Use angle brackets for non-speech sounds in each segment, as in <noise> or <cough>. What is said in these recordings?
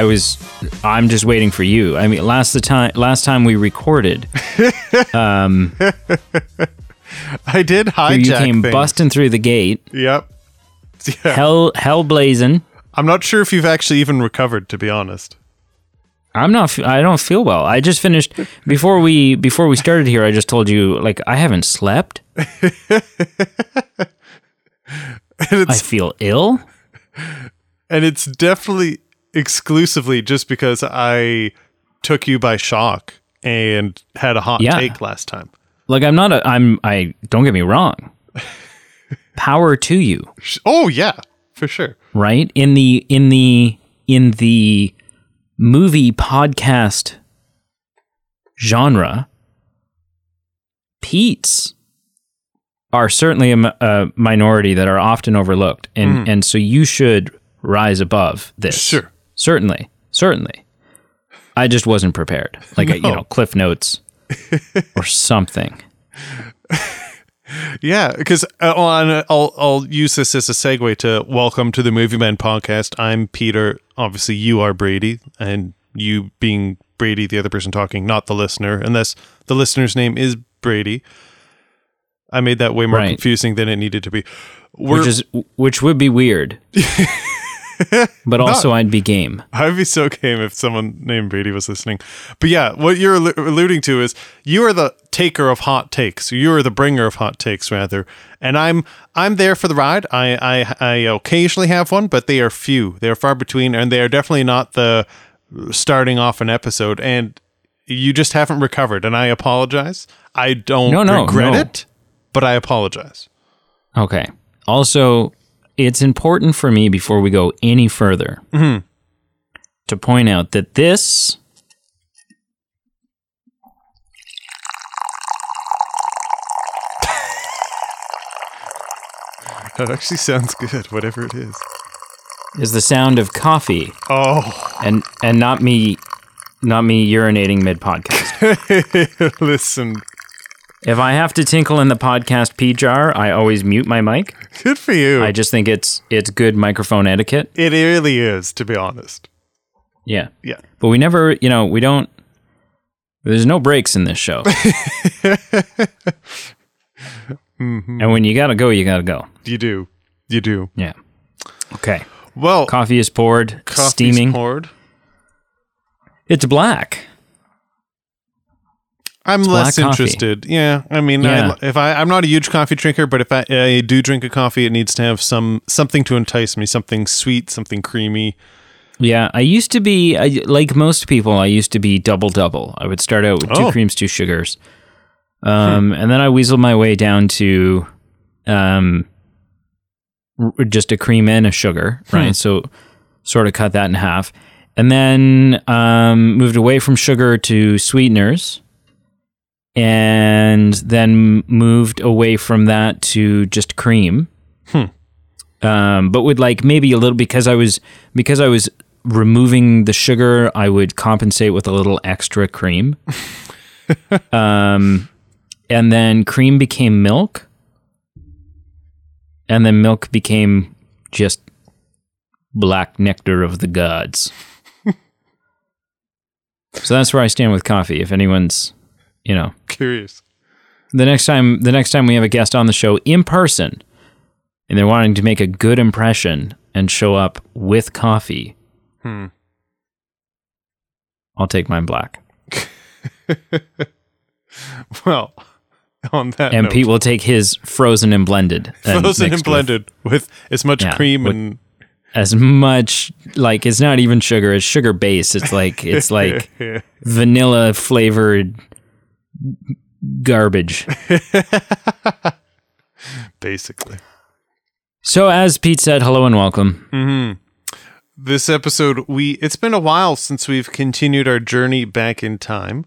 I, was I'm just waiting for you. I mean, last the time last time we recorded, <laughs> um, I did hijack you came things. busting through the gate, Yep. <laughs> Yeah. hell hell blazing. I'm not sure if you've actually even recovered, to be honest. I'm not. I don't feel well. I just finished <laughs> before we before we started here. I just told you like I haven't slept. And I feel ill. and it's definitely exclusively just because I took you by shock and had a hot Yeah. take last time. Like I'm not. A, I'm. I don't get me wrong. <laughs> Power to you. Oh yeah, for sure. right in the in the in the movie podcast genre pete's are certainly a, a minority that are often overlooked and hmm. and so you should rise above this Sure. Certainly certainly i just wasn't prepared <laughs> like a, you know cliff notes <laughs> or something Yeah, because uh, on I'll I'll use this as a segue to welcome to the Movie Men podcast. I'm Peter. Obviously, you are Brady, and you being Brady, the other person talking, not the listener, unless the listener's name is Brady. I made that way more Right. confusing than it needed to be. We're, which is which would be weird <laughs> but also i'd be game I'd be so game if someone named Brady was listening. But yeah, what you're allu- alluding to is you are the taker of hot takes. You are the bringer of hot takes, rather. And I'm I'm there for the ride. I I, I occasionally have one, but they are few. They are far between, and they are definitely not the starting off an episode. And you just haven't recovered, and I apologize. I don't No, no, regret no. it, but I apologize. Okay. Also, it's important for me before we go any further mm-hmm. to point out that this <laughs> That actually sounds good, whatever it is. is the sound of coffee Oh, and and not me not me urinating mid podcast. <laughs> listen, if I have to tinkle in the podcast pee jar, I always mute my mic. good for you. I just think it's it's good microphone etiquette. It really is, to be honest. Yeah. Yeah. But we never, you know, we don't there's no breaks in this show. <laughs> Mm-hmm. And when you got to go, you got to go. You do. You do. Yeah. Okay. Well, Coffee is poured, coffee's steaming. poured. It's black. I'm black less coffee. interested. Yeah. I mean, Yeah. I, if I, I'm not a huge coffee drinker, but if I, I do drink a coffee, it needs to have some something to entice me, something sweet, something creamy. Yeah, I used to be I, like most people. I used to be double double. I would start out with two Oh. creams, two sugars, um, and then I weaseled my way down to um, r- just a cream and a sugar. Right, so sort of cut that in half, and then um, moved away from sugar to sweeteners, and then moved away from that to just cream. Um, but with like maybe a little because I was because I was removing the sugar, I would compensate with a little extra cream. <laughs> um, and then cream became milk, and then milk became just black nectar of the gods. <laughs> so that's where I stand with coffee. If anyone's, you know, Curious. the next time the next time we have a guest on the show in person and they're wanting to make a good impression and show up with coffee Hmm. i'll take mine black. <laughs> Well, on that and note, pete will take his frozen and blended frozen and mixed with blended with, as much Yeah, cream with- and as much like it's not even sugar it's sugar based it's like it's <laughs> like vanilla flavored garbage <laughs> basically. so as pete said hello and welcome This episode, we it's been a while since we've continued our journey back in time.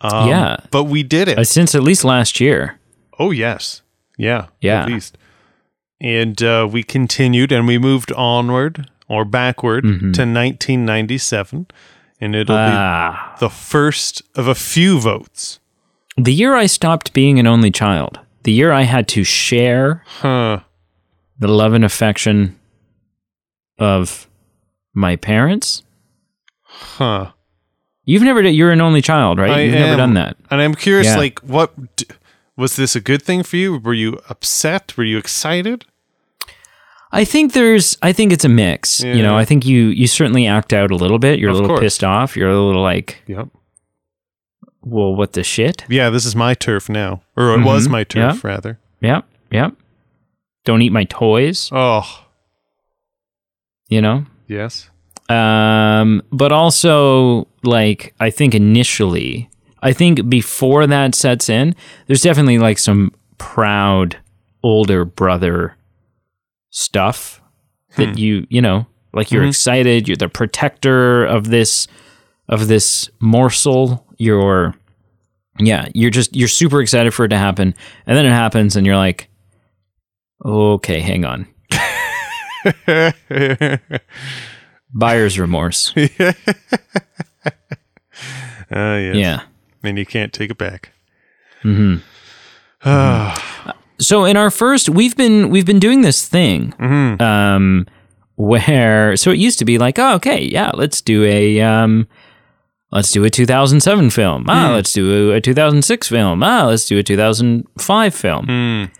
Um, Yeah. but we did it. uh, since at least last year Oh yes, yeah, Yeah. at least. And uh, we continued, and we moved onward or backward Mm-hmm. to 1997, and it'll ah be the first of a few votes. The year I stopped being an only child, the year I had to share Huh? the love and affection of my parents Huh. You've never done, you're an only child, right? I You've never done that. And I'm curious, Yeah. like, what was this a good thing for you? Were you upset? Were you excited? I think there's I think it's a mix. You know, I think you you certainly act out a little bit. You're Of a little course. pissed off. You're a little like, Yep. Well, what the shit? Yeah, this is my turf now, or it was Mhm. my turf rather. Yep, yep. Don't eat my toys, Oh, you know? yes. Um, but also like I think initially, I think before that sets in, there's definitely like some proud older brother stuff that you, you know, like you're excited, you're the protector of this of this morsel, you're yeah, you're just you're super excited for it to happen, and then it happens and you're like okay, hang on. <laughs> Buyer's remorse. <laughs> Ah, yes. Yeah. And you can't take it back. Mm-hmm. Ah, <sighs> So in our first, we've been we've been doing this thing, mhm. um, where so it used to be like, oh, okay, yeah, let's do a um, let's do a 2007 film. Ah, Hmm. let's do a, a 2006 film. Ah, let's do a 2005 film. Mm.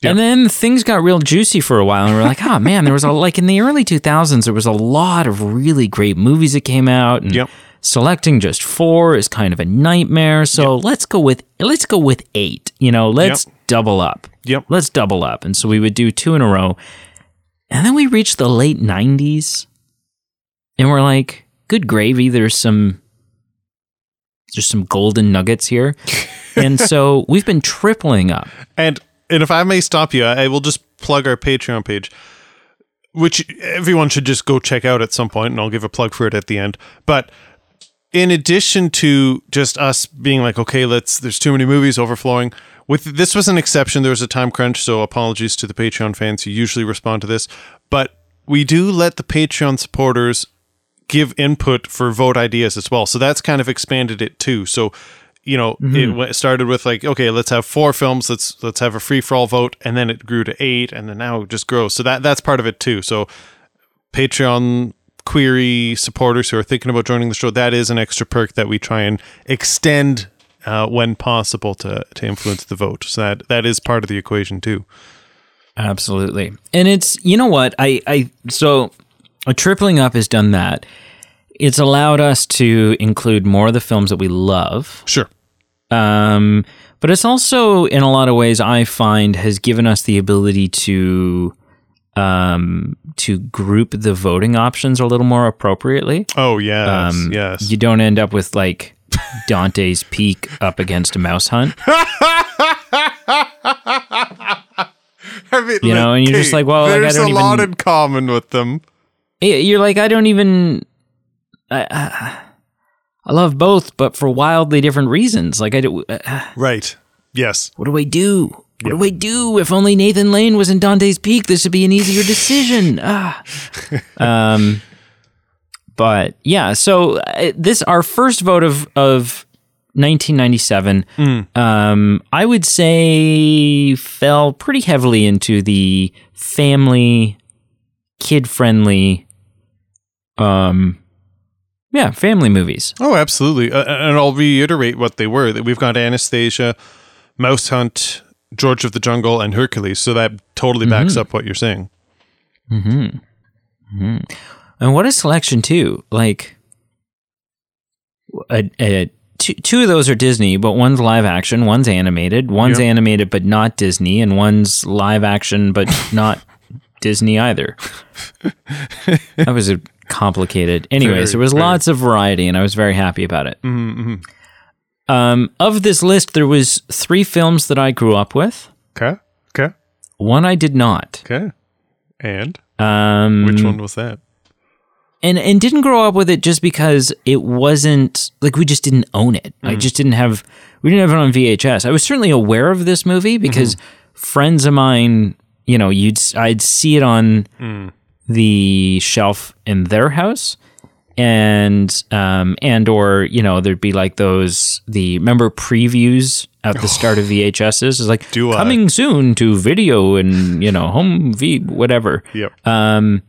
Yep. And then things got real juicy for a while, and we're like, oh man, there was a like in the early 2000s, there was a lot of really great movies that came out, and Yep. selecting just four is kind of a nightmare. So let's go with let's go with eight. You know, let's double up. Yep. Let's double up. And so we would do two in a row, and then we reached the late 90s, and we're like, good gravy. There's some there's some golden nuggets here, and <laughs> so we've been tripling up. And and if I may stop you, I will just plug our Patreon page, which everyone should just go check out at some point, and I'll give a plug for it at the end. But in addition to just us being like, okay, let's there's too many movies overflowing. With this was an exception. There was a time crunch, so apologies to the Patreon fans who usually respond to this. But we do let the Patreon supporters give input for vote ideas as well. So that's kind of expanded it too. So you know, it started with like, okay, let's have four films. Let's let's have a free for all vote, and then it grew to eight, and then now it just grows. So that that's part of it too. So Patreon query supporters who are thinking about joining the show, that is an extra perk that we try and extend uh, when possible to to influence the vote. So that that is part of the equation too. Absolutely. And it's you know what? I I so tripling up has done that. It's allowed us to include more of the films that we love. Sure. Um but it's also in a lot of ways I find has given us the ability to um to group the voting options a little more appropriately. Oh yes, Um yes. You don't end up with like Dante's Peak up against a mouse hunt. <laughs> I mean, You know, and you're just like, well, there's a lot even- in common with them. Yeah, you're like I don't even I, I, I love both but for wildly different reasons. Like I do uh, Right. Yes. what do I do? What do I do? If only Nathan Lane was in Dante's Peak this would be an easier decision. <laughs> Ah. Um but yeah so uh, this our first vote of of 1997 um I would say fell pretty heavily into the family kid friendly um yeah family movies Oh, absolutely. Uh, and I'll reiterate what they were. That we've got Anastasia, Mouse Hunt, George of the Jungle, and Hercules. So that totally backs up what you're saying. Hmm. and what a selection too like a, a, two, two of those are disney but one's live action one's animated one's Yep. animated but not disney and one's live action but not <laughs> disney either <laughs> that was a complicated anyways Very, there was very. lots of variety and i was very happy about it Mm-hmm. um, of this list there was three films that i grew up with Okay. Okay. one i did not Okay. And um, which one was that? and and didn't grow up with it just because it wasn't like we just didn't own it. I just didn't have we didn't have it on VHS. I was certainly aware of this movie because friends of mine, you know, you'd I'd see it on the shelf in their house and um and or you know there'd be like those the remember previews at the start of VHSs is like Do I? coming soon to video and you know home v whatever Yep. um,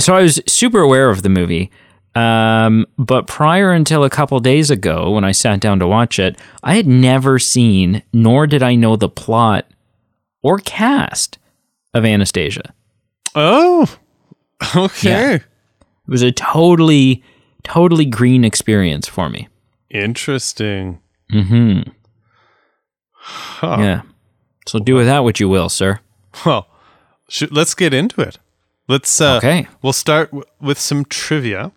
so I was super aware of the movie. Um, but prior until a couple days ago, when I sat down to watch it, I had never seen, nor did I know the plot or cast of Anastasia. Oh, <laughs> okay. Yeah. It was a totally, totally green experience for me. Interesting. Mm-hmm. Yeah. So do with that what you will, sir. Well, should, let's get into it. Let's. Uh, Okay. We'll start w- with some trivia.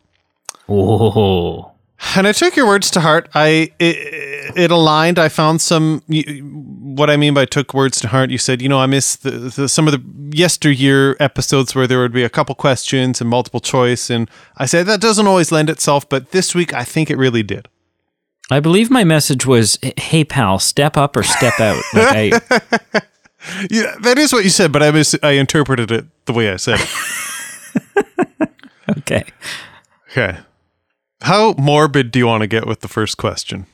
Oh. And I took your words to heart. I it, it aligned. I found some. What I mean by took words to heart, you said, you know, I missed the, the, some of the yesteryear episodes where there would be a couple questions and multiple choice, and I said that doesn't always lend itself, but this week I think it really did. I believe my message was, "Hey pal, step up or step out." <laughs> Like I, Yeah, that is what you said, but I mis- I interpreted it the way I said it. <laughs> okay. okay. How morbid do you want to get with the first question?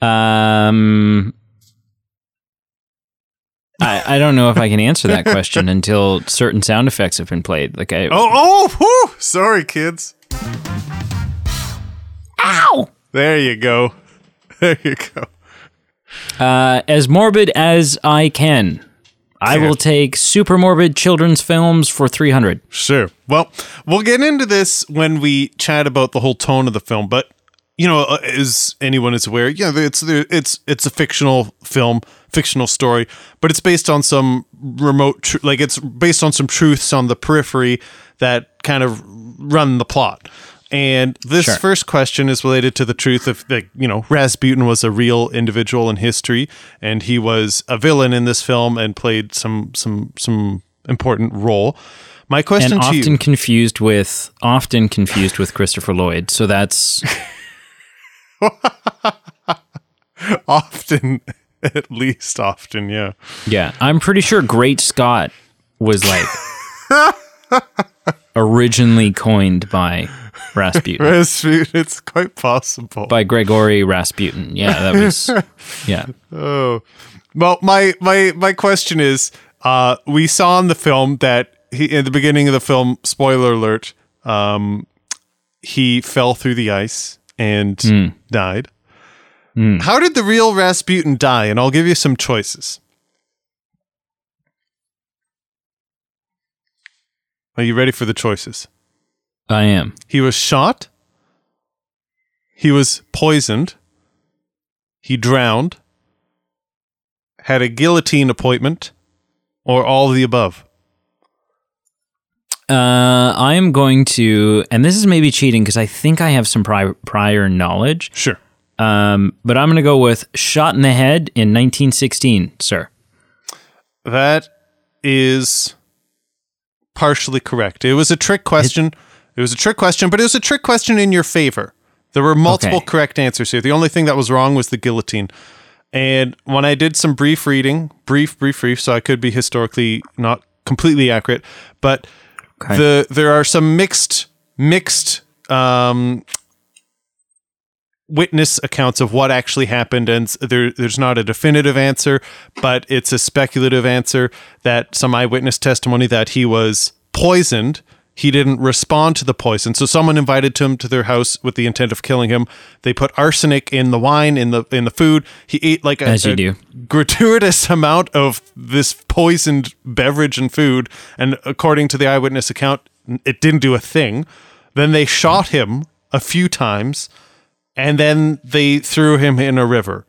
Um, I I don't know if I can answer that question <laughs> until certain sound effects have been played. Like I, Oh, oh, whew, sorry, kids. ow! There you go. <laughs> There you go. Uh, as morbid as I can. I will take super morbid children's films for three hundred. Sure. Well, we'll get into this when we chat about the whole tone of the film, but you know, uh, as anyone is aware, yeah, it's it's it's a fictional film, fictional story, but it's based on some remote, tr- like it's based on some truths on the periphery that kind of run the plot. And this Sure. first question is related to the truth of that, you know, Rasputin was a real individual in history, and he was a villain in this film and played some some some important role. My question And often you, confused with often confused with Christopher Lloyd. So that's <laughs> often, at least often, yeah. yeah. I'm pretty sure Great Scott was like <laughs> originally coined by Rasputin. Rasputin, it's quite possible. by Gregory Rasputin. Yeah, that was <laughs> yeah. Oh, well, my my my question is, uh, we saw in the film that he in the beginning of the film, spoiler alert, um, he fell through the ice and died. How did the real Rasputin die? And I'll give you some choices. Are you ready for the choices? I am. He was shot. He was poisoned. He drowned. Had a guillotine appointment, or all of the above. Uh, I am going to, and this is maybe cheating because I think I have some pri- prior knowledge. Sure. Um, but I'm going to go with shot in the head in 1916, sir. That is partially correct. It was a trick question. It was a trick question, but it was a trick question in your favor. There were multiple Okay. correct answers here. The only thing that was wrong was the guillotine. And when I did some brief reading, brief, brief, brief, so I could be historically not completely accurate, but Okay. the there are some mixed mixed um, witness accounts of what actually happened, and there there's not a definitive answer, but it's a speculative answer that some eyewitness testimony that he was poisoned. He didn't respond to the poison, so someone invited him to their house with the intent of killing him. They put arsenic in the wine, in the in the food. He ate like a, a gratuitous <laughs> amount of this poisoned beverage and food, and according to the eyewitness account, it didn't do a thing. Then they shot him a few times, and then they threw him in a river.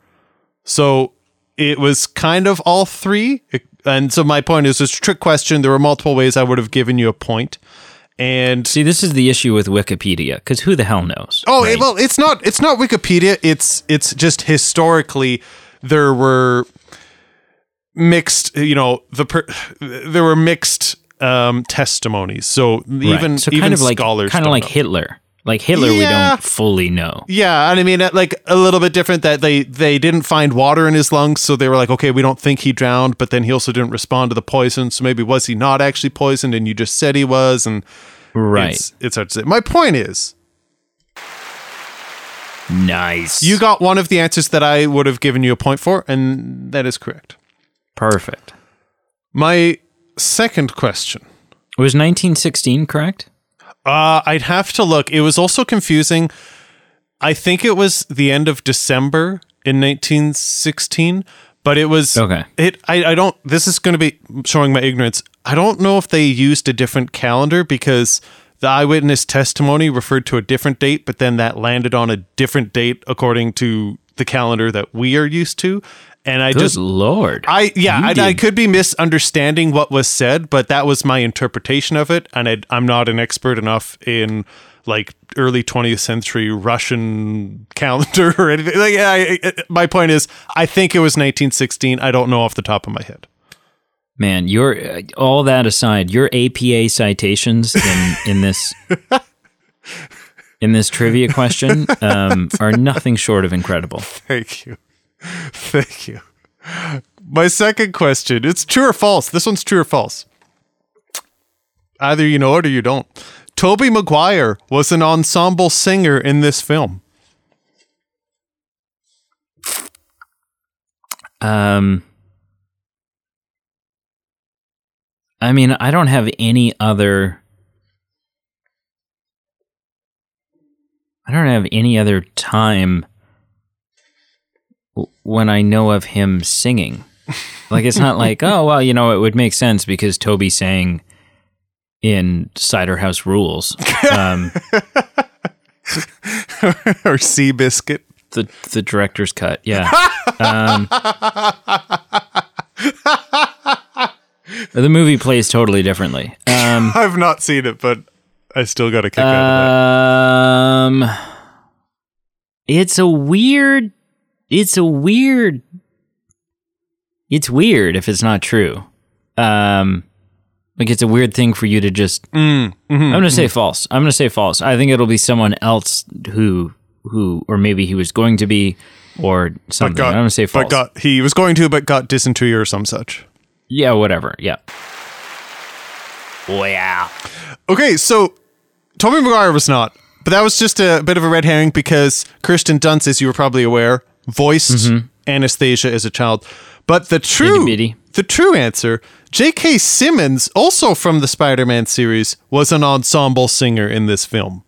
So it was kind of all three. It- and so my point is, it's a trick question. There were multiple ways I would have given you a point. And See, this is the issue with Wikipedia because who the hell knows? Oh right? well, it's not. It's not Wikipedia. It's it's just historically there were mixed. You know, the per, there were mixed um, testimonies. So Right. even so even of like scholars kind of like know. Hitler. Like Hitler, we don't fully know. Yeah, and I mean, uh, like a little bit different that they they didn't find water in his lungs, so they were like, okay, we don't think he drowned, but then he also didn't respond to the poison, so maybe was he not actually poisoned, and you just said he was, and Right. it's, it's hard to say. My point is, nice. you got one of the answers that I would have given you a point for, and that is correct. perfect. My second question. Was 1916 correct? Uh, I'd have to look. It was also confusing. I think it was the end of December in 1916, but it was Okay. It I, I don't. This is going to be showing my ignorance. I don't know if they used a different calendar because the eyewitness testimony referred to a different date, but then that landed on a different date according to the calendar that we are used to. And I Good just lord. I yeah, I, I could be misunderstanding what was said, but that was my interpretation of it, and I, I'm not an expert enough in like early 20th century Russian <laughs> calendar or anything. Like, I, I, my point is, I think it was 1916. I don't know off the top of my head. Man, your uh, all that aside, your APA citations in in this <laughs> in this trivia question um, are nothing short of incredible. Thank you, <laughs> thank you. My second question: It's true or false? This one's true or false. Either you know it or you don't. Tobey Maguire was an ensemble singer in this film. Um, I mean, I don't have any other. I don't have any other time when I know of him singing. Like it's not like, oh well, you know, it would make sense because Tobey sang in Cider House Rules. Um, <laughs> or Seabiscuit. the the director's cut, yeah. <laughs> Um, the movie plays totally differently. Um, <laughs> I've not seen it, but I still got a kick out of it. um, it's a weird. It's a weird. It's weird if it's not true. Um, like it's a weird thing for you to just. Mm, mhm. I'm gonna say false. I'm gonna say false. I think it'll be someone else who who or maybe he was going to be or something. got, I'm gonna say false. But got he was going to, but got dysentery or some such. yeah, whatever. Yeah. Oh yeah. Okay, so Tommy Maguire was not, but that was just a bit of a red herring because Kirsten Dunst, as you were probably aware, voiced Anastasia as a child. But the true, the true answer, J.K. Simmons, also from the Spider-Man series, was an ensemble singer in this film.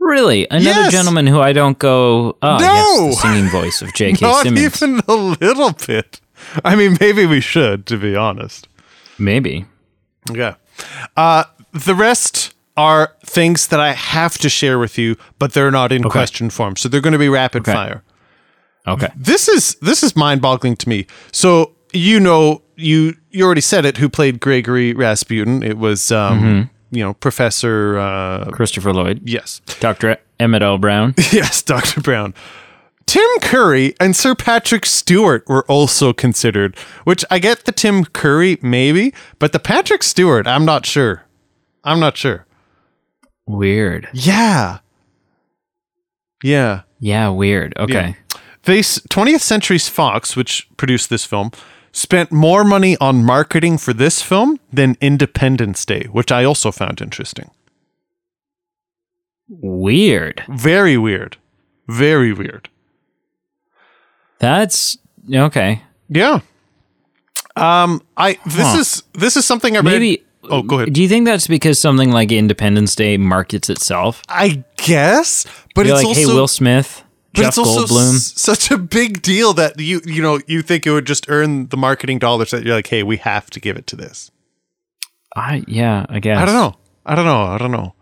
Really? Another Yes. gentleman who I don't go, oh, No. yes, the singing voice of J.K. <laughs> Not Simmons. even a little bit. I mean, maybe we should, to be honest. Maybe. Yeah. Uh, the rest are things that I have to share with you, but they're not in question form. So they're going to be rapid fire. Okay. This is this is mind-boggling to me. So you know, you you already said it. Who played Gregory Rasputin? It was um, you know Professor. Uh, Christopher Lloyd. yes, Dr. Emmett L. Brown. <laughs> yes, Doctor Brown. Tim Curry and Sir Patrick Stewart were also considered, which I get the Tim Curry maybe, but the Patrick Stewart, I'm not sure. I'm not sure. Weird. Yeah. Yeah. Yeah, weird. Okay. They 20th Century's Fox, which produced this film, spent more money on marketing for this film than Independence Day, which I also found interesting. Weird. Very weird. Very weird. That's okay. Yeah. Um I this Huh. is this is something I read Maybe. Oh, go ahead. Do you think that's because something like Independence Day markets itself? I guess, but You're it's like, also hey, Will Smith, but Jeff it's also Goldblum. s- such a big deal that you you know you think it would just earn the marketing dollars that you're like, hey, we have to give it to this. I yeah, I guess. I don't know. I don't know. I don't know.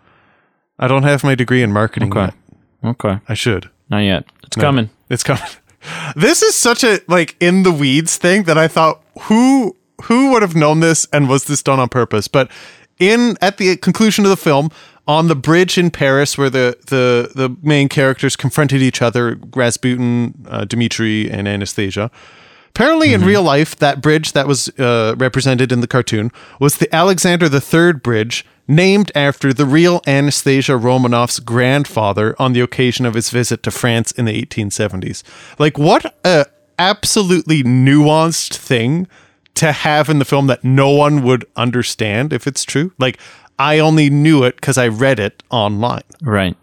I don't have my degree in marketing Okay. yet. Okay. I should. Not yet. It's No. coming. It's coming. <laughs> This is such a like in the weeds thing that I thought who who would have known this and was this done on purpose? But in at the conclusion of the film, on the bridge in Paris where the the the main characters confronted each other, Rasputin, uh, Dmitri, and Anastasia. Apparently, in real life, that bridge that was uh, represented in the cartoon was the Alexander III Bridge, named after the real Anastasia Romanov's grandfather on the occasion of his visit to France in the 1870s. Like, what a absolutely nuanced thing to have in the film that no one would understand if it's true. Like, I only knew it because I read it online. Right.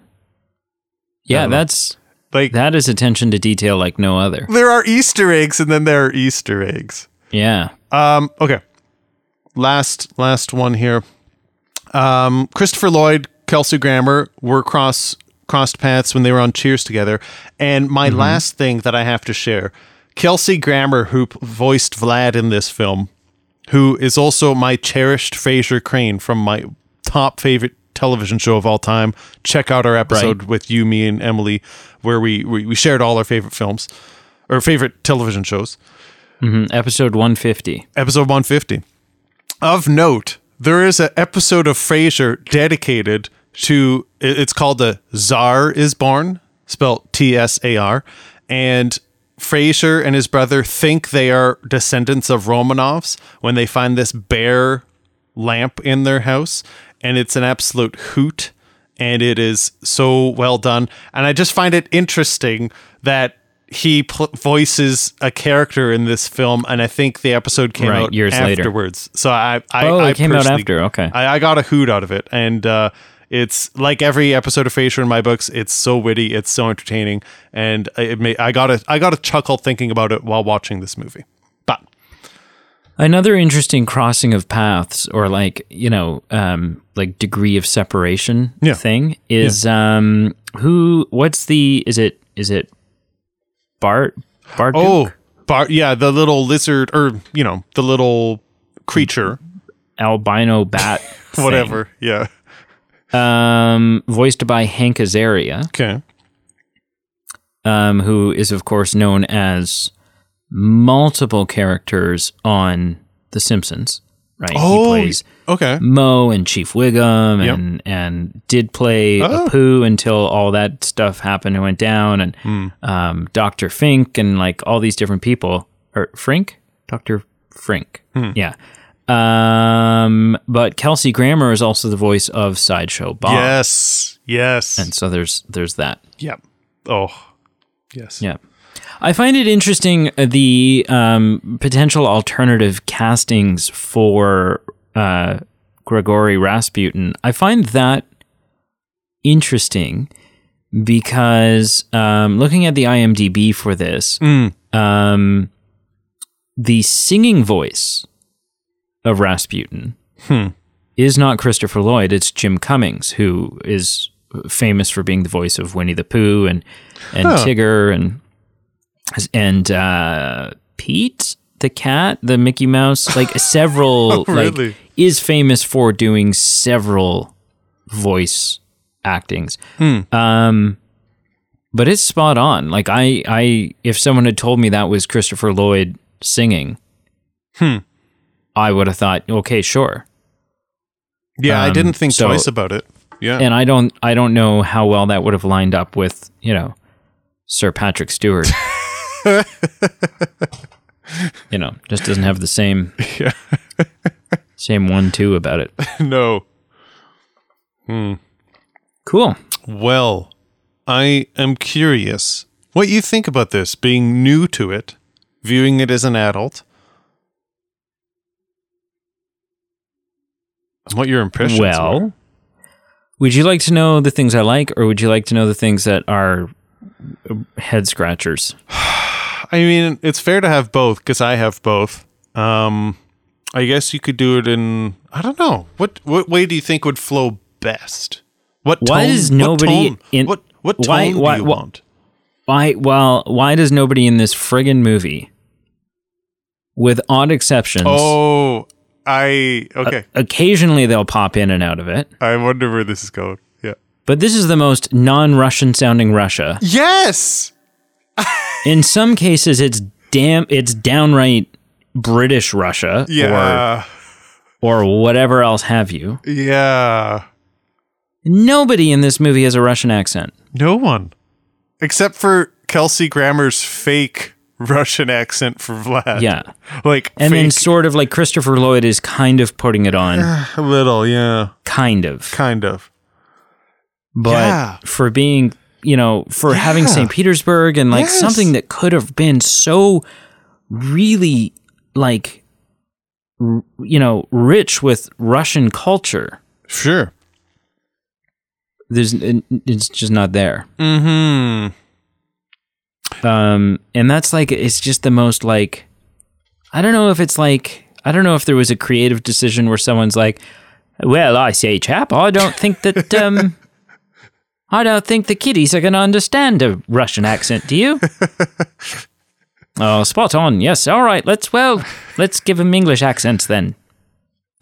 Yeah, know. that's Like, that is attention to detail like no other. there are Easter eggs, and then there are Easter eggs. Yeah. Um, okay. Last last one here. Um, Christopher Lloyd Kelsey Grammer were cross crossed paths when they were on Cheers together. And my last thing that I have to share, Kelsey Grammer, who voiced Vlad in this film, who is also my cherished Frasier Crane from my top favorite television show of all time. Check out our episode with you, me, and Emily, where we, we we shared all our favorite films or favorite television shows. Mhm. Episode 150. Episode 150. Of note, there is an episode of Frasier dedicated to it's called the Tsar is Born, spelled T S A R, and Frasier and his brother think they are descendants of Romanovs when they find this bare lamp in their house, and it's an absolute hoot, and it is so well done. And I just find it interesting that he pl- voices a character in this film, and I think the episode came Right, out years later. afterwards. So I, I, Oh, I it came out after. Okay. I, I got a hoot out of it, and uh, it's like every episode of Frasier in my books. It's so witty, it's so entertaining, and it may, I got a I got a chuckle thinking about it while watching this movie. Another interesting crossing of paths or like, you know, um like degree of separation Yeah. thing is um who what's the is it is it Bart Bart oh, Bar, yeah, the little lizard, or you know, the little creature, albino bat <laughs> whatever. Yeah. Um voiced by Hank Azaria, Okay. um who is of course known as multiple characters on The Simpsons, right? Oh, he plays Okay. Moe and Chief Wiggum Yep. and and did play Oh. Apu until all that stuff happened and went down and Hmm. um, Dr. Fink and like all these different people or Frink? Dr. Frink. Hmm. Yeah. Um, but Kelsey Grammer is also the voice of Sideshow Bob. Yes. Yes. And so there's there's that. yep. Oh. Yes. Yeah. I find it interesting uh, the um, potential alternative castings for uh, Gregory Rasputin. I find that interesting because um, looking at the IMDb for this, Mm. um, the singing voice of Rasputin Hmm. is not Christopher Lloyd. It's Jim Cummings, who is famous for being the voice of Winnie the Pooh and and Huh. Tigger and and uh, Pete the cat, the Mickey Mouse, like <laughs> several Oh, like is famous for doing several voice actings. Hmm. Um, but it's spot on. Like I, I, if someone had told me that was Christopher Lloyd singing, Hmm. I would have thought, okay, sure. Yeah, I Um, didn't think so- twice about it. Yeah. And I don't, I don't know how well that would have lined up with, you know, Sir Patrick Stewart. <laughs> <laughs> you know, just doesn't have the same, Yeah. same one-two about it. <laughs> no. Hmm. Cool. Well, I am curious what you think about this being new to it, viewing it as an adult. And what your impressions Well, were. would you like to know the things I like, or would you like to know the things that are head scratchers? <sighs> <sighs> <sighs> I mean, it's fair to have both because I have both. Um, I guess you could do it in I don't know what what way do you think would flow best? What Why tone- does what nobody tone- in- what what tone why- do you why- want? Why? Well, why does nobody in this friggin' movie, with odd exceptions, Oh, I okay. occasionally they'll pop in and out of it, I wonder where this is going. Yeah. but this is the most non-Russian sounding Russia. Yes. <laughs> In some cases, it's damn, it's downright British Russia, Yeah. or or whatever else have you. yeah. Nobody in this movie has a Russian accent. No one. Except for Kelsey Grammer's fake Russian accent for Vlad. Yeah. Like And then sort of like Christopher Lloyd is kind of putting it on, <sighs> a little, yeah. kind of. Kind of. But Yeah. for being, you know, for having St. Petersburg and like Yes. something that could have been so really like r- you know, rich with Russian culture. Sure. There's it- it's just not there. Mm-hmm. Um and that's like it's just the most like I don't know if it's like I don't know if there was a creative decision where someone's like Well, I say, chap, I don't think that um, <laughs> I don't think the kiddies are going to understand a Russian accent. Do you? <laughs> oh, spot on. Yes. All right. Let's well, let's give them English accents then.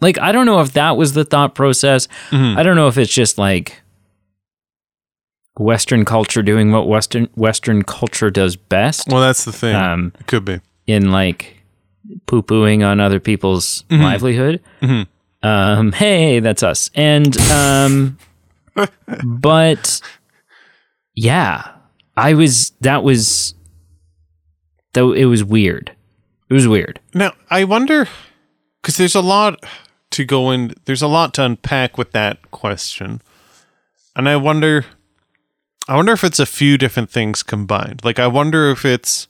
Like, I don't know if that was the thought process. I don't know if it's just like Western culture doing what Western Western culture does best Well, that's the thing. Um, it could be. in like poo pooing on other people's livelihood. Um, hey, that's us. And um, but yeah, I was that was though it was weird. It was weird. Now, I wonder because there's a lot to go in. There's a lot to unpack with that question, and I wonder. I wonder if it's a few different things combined. Like, I wonder if it's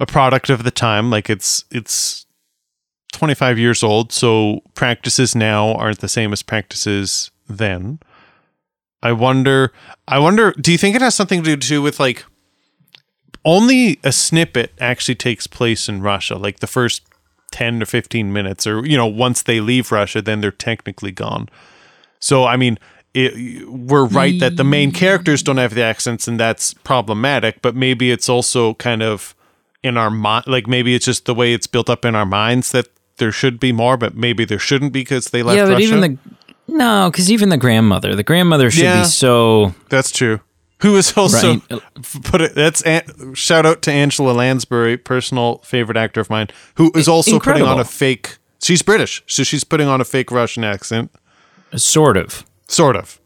a product of the time. Like, it's it's 25 years old, so practices now aren't the same as practices then. I wonder. I wonder. Do you think it has something to do with like only a snippet actually takes place in Russia, like the first 10 or 15 minutes, or, you know, once they leave Russia, then they're technically gone. So, I mean, it, we're right that the main characters don't have the accents, and that's problematic, but maybe it's also kind of in our mind, like maybe it's just the way it's built up in our minds that there should be more, but maybe there shouldn't because they left yeah, but Russia. even the no, because even the grandmother, the grandmother should Yeah. be so That's true. Who is also Right. put it? That's An- shout out to Angela Lansbury, personal favorite actor of mine, who is also putting on a fake. She's British, so she's putting on a fake Russian accent, sort of, sort of.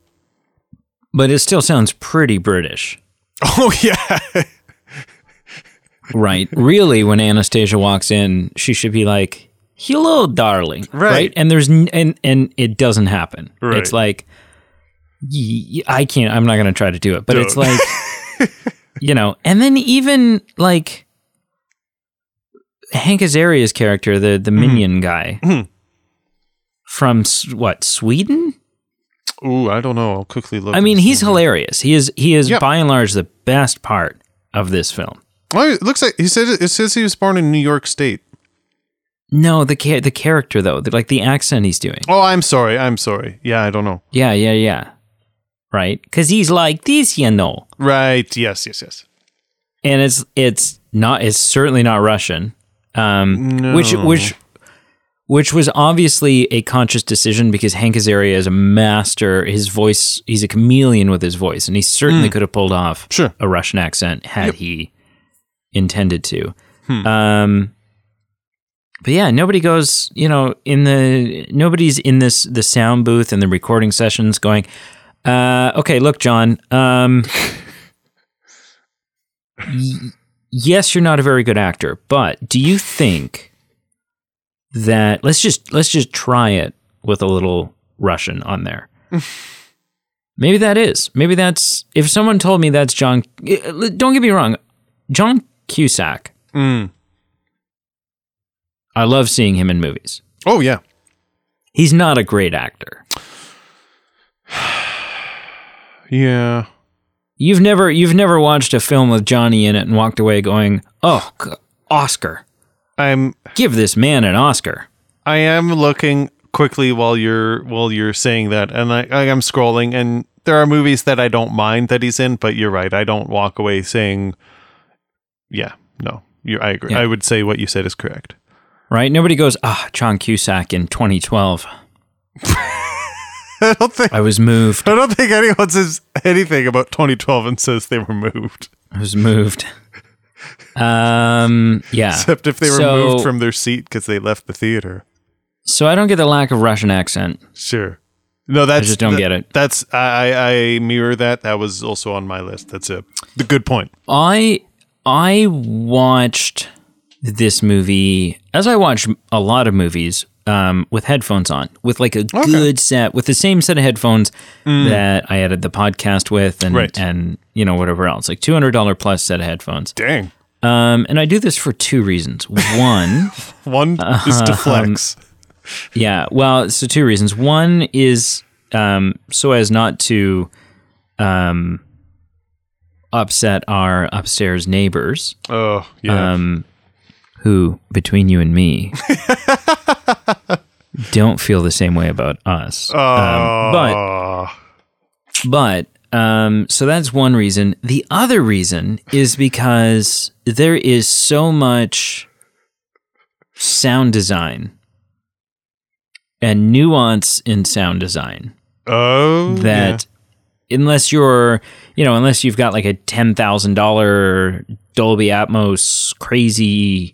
but it still sounds pretty British. <laughs> Oh yeah, Right. really, when Anastasia walks in, she should be like, "Hello, darling." Right. And there's n- and and it doesn't happen. Right. It's like I can't. I'm not going to try to do it. But it's Don't. like <laughs> you know. And then even like Hank Azaria's character, the the minion guy Mhm. from S- what Sweden. Ooh, I don't know. I'll quickly look. I mean, he's hilarious. He is he is by and large the best part of this film. Well, it looks like he said it says he was born in New York State. No, the cha- the character though, the, like the accent he's doing. Oh, I'm sorry. I'm sorry. Yeah, I don't know. Yeah, yeah, yeah. Right? Because he's like this, you know. Right. Yes. Yes. Yes. And it's it's not it's certainly not Russian. Um which No. which which was obviously a conscious decision because Hank Azaria is a master. His voice, he's a chameleon with his voice, and he certainly could have pulled off Sure. a Russian accent had he intended to. Hmm. Um, but yeah, nobody goes, you know, in the nobody's in this the sound booth and the recording sessions going. Uh, okay, look, John. Um, y- yes, you're not a very good actor, but do you think that let's just let's just try it with a little Russian on there? <laughs> Maybe that is. Maybe that's if someone told me that's John. eh, Don't get me wrong, John Cusack. Mm. I love seeing him in movies. Oh yeah. He's not a great actor. <sighs> Yeah. You've never you've never watched a film with Johnny in it and walked away going, "Oh, Oscar. I'm. Give this man an Oscar." I am looking quickly while you're while you're saying that, and I, I am scrolling, and there are movies that I don't mind that he's in, but you're right. I don't walk away saying, "Yeah, no." You, I agree. Yeah. I would say what you said is correct. Right? Nobody goes, "Ah, John Cusack in 2012. <laughs> I don't think. I was moved. I don't think anyone says anything about 2012 and says they were moved, I was moved." Um, yeah. except if they were So- moved from their seat because they left the theater. So I don't get the lack of Russian accent. Sure. No, that's just don't that- get it. That's I I I mirror that. That was also on my list. That's a the good point. I I watched this movie as I watch a lot of movies um, with headphones on, with like a good set, with the same set of headphones that I edited the podcast with, and Mm. Right. and you know whatever else, like two hundred dollar plus set of headphones. Dang. Um, and I do this for two reasons. One, <laughs> One is to flex. yeah, well, so two reasons. One is um, so as not to um, upset our upstairs neighbors. oh yeah. Who between you and me <laughs> don't feel the same way about us. Oh, Um, but but um, so that's one reason. The other reason is because there is so much sound design and nuance in sound design oh, that unless you're you know unless you've got like a $10,000 Dolby Atmos crazy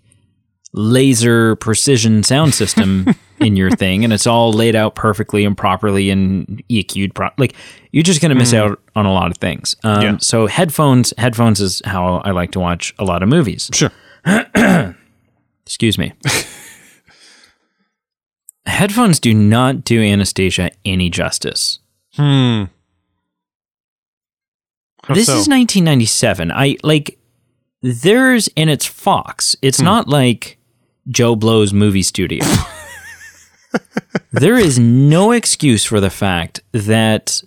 laser precision sound system <laughs> in your thing and it's all laid out perfectly and properly and EQ'd pro- like you're just going to miss out on a lot of things. Um, Yeah. so headphones headphones is how I like to watch a lot of movies. Sure. <clears throat> Excuse me. <laughs> headphones do not do Anastasia any justice. Hmm. How this so? is 1997. I like there's and it's Fox. It's Hmm. not like Joe Blow's movie studio. there is no excuse for the fact that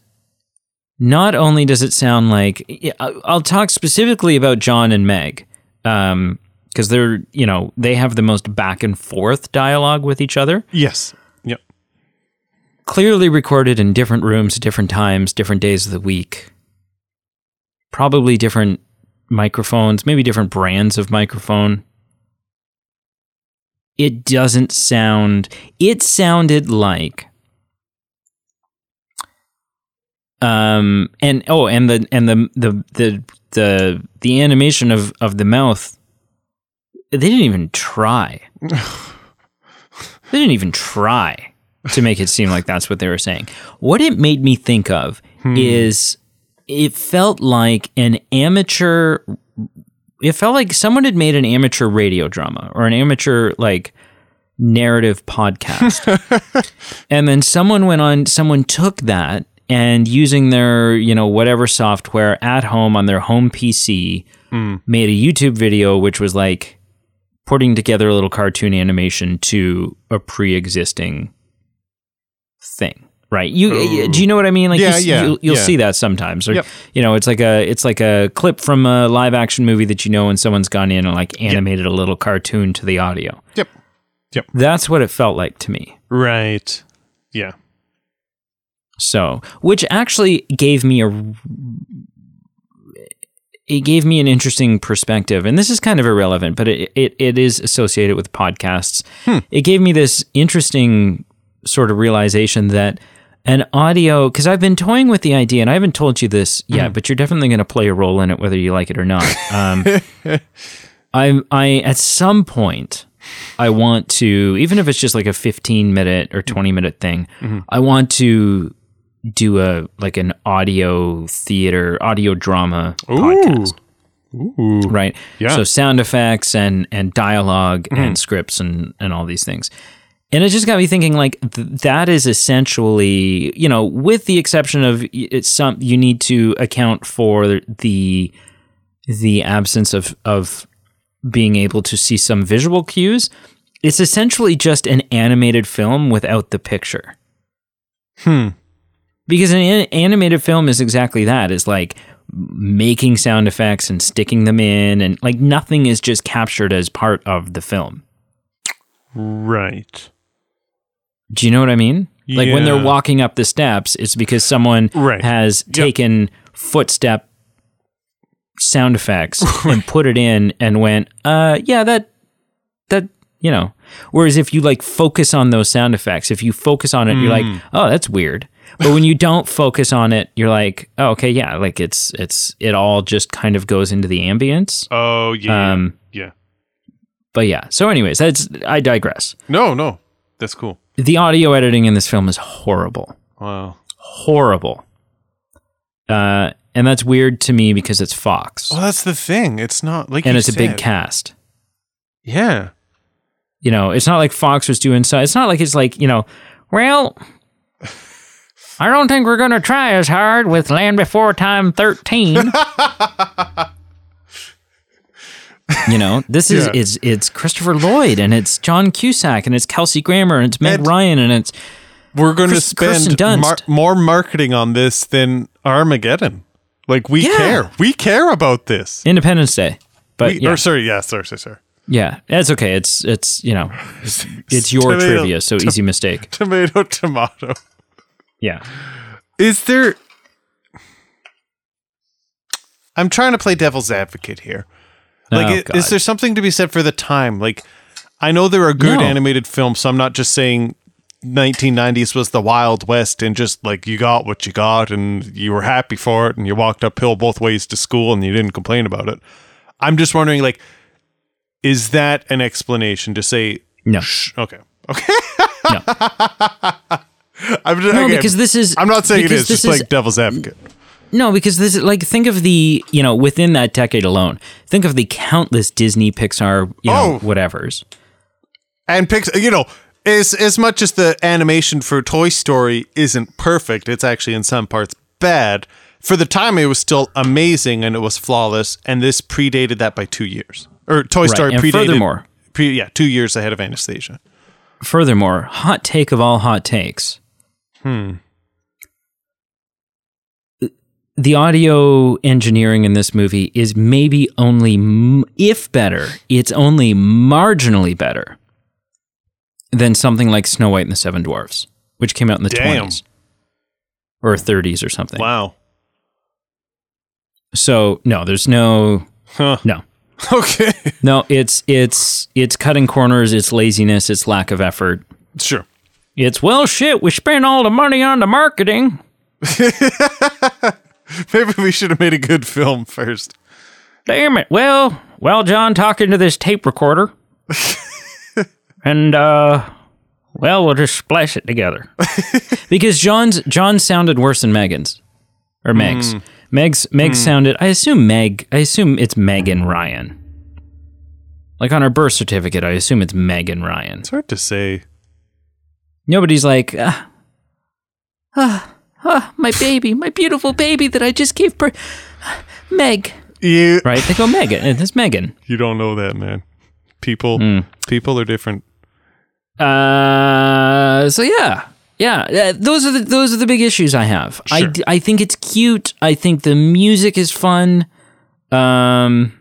not only does it sound like I'll talk specifically about John and Meg um because they're you know they have the most back and forth dialogue with each other yes. Yep. clearly recorded in different rooms, different times, different days of the week. Probably different microphones, maybe different brands of microphone. It doesn't sound it sounded like um and oh and the and the the the the, the animation of of the mouth they didn't even try. <laughs> they didn't even try to make it seem like that's what they were saying. What it made me think of is it felt like an amateur it felt like someone had made an amateur radio drama or an amateur like narrative podcast. <laughs> and then someone went on someone took that and using their, you know, whatever software at home on their home PC mm. made a YouTube video which was like putting together a little cartoon animation to a pre-existing thing right you do you know what i mean like Yeah, you, yeah, you'll, you'll yeah. see that sometimes or Yep. you know it's like a it's like a clip from a live action movie that you know and someone's gone in and like animated a little cartoon to the audio Yep. Yep. that's what it felt like to me Right. Yeah. So, which actually gave me a it gave me an interesting perspective, and this is kind of irrelevant, but it it, it is associated with podcasts. Hmm. It gave me this interesting sort of realization that an audio because I've been toying with the idea, and I haven't told you this yet, mm-hmm. but you're definitely going to play a role in it, whether you like it or not. Um, <laughs> I I at some point I want to even if it's just like a 15 minute or 20 minute thing, mm-hmm. I want to do a like an audio theater, audio drama podcast. Ooh. Right. Yeah. So sound effects and and dialog and mm-hmm. scripts and and all these things. And it just got me thinking like th- that is essentially, you know, with the exception of it's some you need to account for the the absence of of being able to see some visual cues. It's essentially just an animated film without the picture. Hmm. Because an an animated film is exactly that. Is like making sound effects and sticking them in and like nothing is just captured as part of the film. Right. Do you know what I mean? Like when they're walking up the steps, it's because someone Right. has taken footstep sound effects <laughs> and put it in and went, uh, yeah, that, that, you know. Whereas if you like focus on those sound effects, if you focus on it, you're like, oh, that's weird. But when you don't focus on it, you're like, oh, okay, yeah, like it's, it's, it all just kind of goes into the ambience. Oh yeah. Um, yeah. But yeah. So, anyways, that's, I digress. No, no. That's cool. The audio editing in this film is horrible. Wow. horrible. Uh, and that's weird to me because it's Fox Well, that's the thing. It's not like and it's a big cast. Yeah. You know, it's not like Fox was doing so. It's not like it's like you know, well, <laughs> I don't think we're gonna try as hard with Land Before Time thirteen. <laughs> you know, this is Yeah. it's it's Christopher Lloyd and it's John Cusack and it's Kelsey Grammer and it's Meg Ed- Ryan and it's We're going to Chris- Kirsten spend mar- more marketing on this than Armageddon. Like we Yeah. care. We care about this. Independence Day. But We, yeah. Or sorry, yeah, sorry, sorry, sorry. Yeah, that's okay. It's it's you know, it's, it's your Tomato- trivia, so easy mistake. Tomato, tomato. Yeah. Is there? I'm trying to play devil's advocate here. Like, Oh, i- is there something to be said for the time? Like, I know there are good No. animated films, so I'm not just saying 1990s was the Wild West and just like you got what you got and you were happy for it and you walked uphill both ways to school and you didn't complain about it. I'm just wondering, like, is that an explanation to say? No. Shh, okay, okay. No. <laughs> I'm just, No, again, because this is. I'm not saying it is. because is. Just like devil's advocate. No, because this is like think of the you know within that decade alone. Think of the countless Disney, Pixar, you know, Oh. whatevers. and Pixar, you know, as as much as the animation for Toy Story isn't perfect, it's actually in some parts bad. For the time, it was still amazing and it was flawless. And this predated that by two years. Or Toy Story and predated. furthermore- pre, yeah, two years ahead of Anastasia. Furthermore, hot take of all hot takes. Hmm. The audio engineering in this movie is maybe only, if better, it's only marginally better than something like Snow White and the Seven Dwarfs, which came out in the Damn. 20s or 30s or something. Wow. So, no, there's no, Huh. no. <laughs> Okay. No, it's it's it's cutting corners, it's laziness, it's lack of effort. sure. It's well shit, we spent all the money on the marketing. <laughs> <laughs> Maybe we should have made a good film first. Damn it. Well, well, John talking to this tape recorder. <laughs> and uh well, we'll just splash it together. <laughs> because John's John sounded worse than Megan's. Or Meg's. Meg's Meg sounded I assume Meg I assume it's Megan Ryan. Like on her birth certificate, I assume it's Megan Ryan. It's hard to say. Nobody's like, ah, ah, ah, my baby, my beautiful baby that I just gave birth. Meg. You Right? They go Megan. It's Megan. you don't know that, man. People Hmm. people are different. Uh, so yeah, yeah. uh, Those are the those are the big issues I have. I, Sure. d- I think it's cute. I think the music is fun. Um,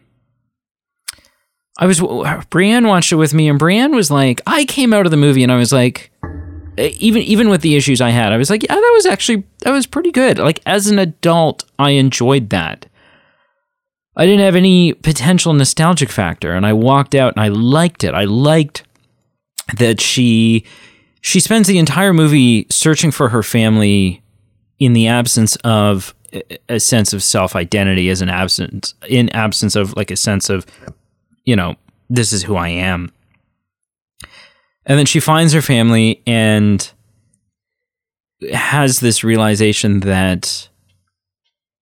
I was Brienne watched it with me, and Brienne was like, I came out of the movie, and I was like, uh, even even with the issues I had, I was like, yeah, that was actually that was pretty good. Like as an adult, I enjoyed that. I didn't have any potential nostalgic factor, and I walked out and I liked it. I liked that she she spends the entire movie searching for her family in the absence of a- sense of self identity as an absence in absence of like a sense of you know this is who I am and then she finds her family and has this realization that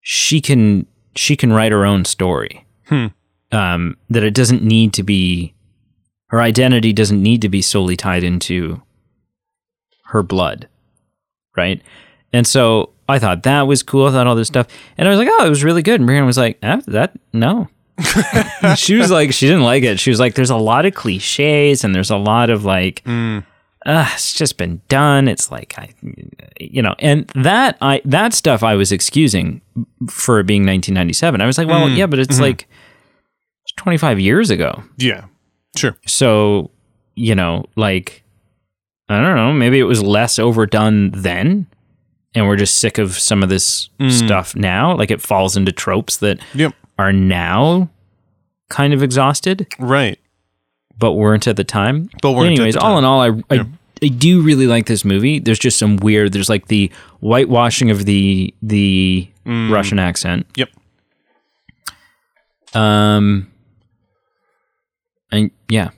she can she can write her own story. Hmm. um, that it doesn't need to be her identity doesn't need to be solely tied into her blood right? And so i thought that was cool. I thought all this stuff. And i was like oh it was really good. And Brianna was like ah, that no. <laughs> She was like she didn't like it. She was like there's a lot of cliches and there's a lot of like Mm. Uh, it's just been done. It's like I, you know, and that I that stuff I was excusing for being 1997. I was like, well, Mm, yeah, but it's mhm. like it's 25 years ago. Yeah. Sure. So you know, like I don't know, maybe it was less overdone then, and we're just sick of some of this Mm. stuff now. Like it falls into tropes that Yep. are now kind of exhausted, Right. But weren't at the time. But weren't anyways, all in all, I, I Yeah. I do really like this movie. There's just some weird. There's like the whitewashing of the the Mm. Russian accent. Yep. Um. And yeah,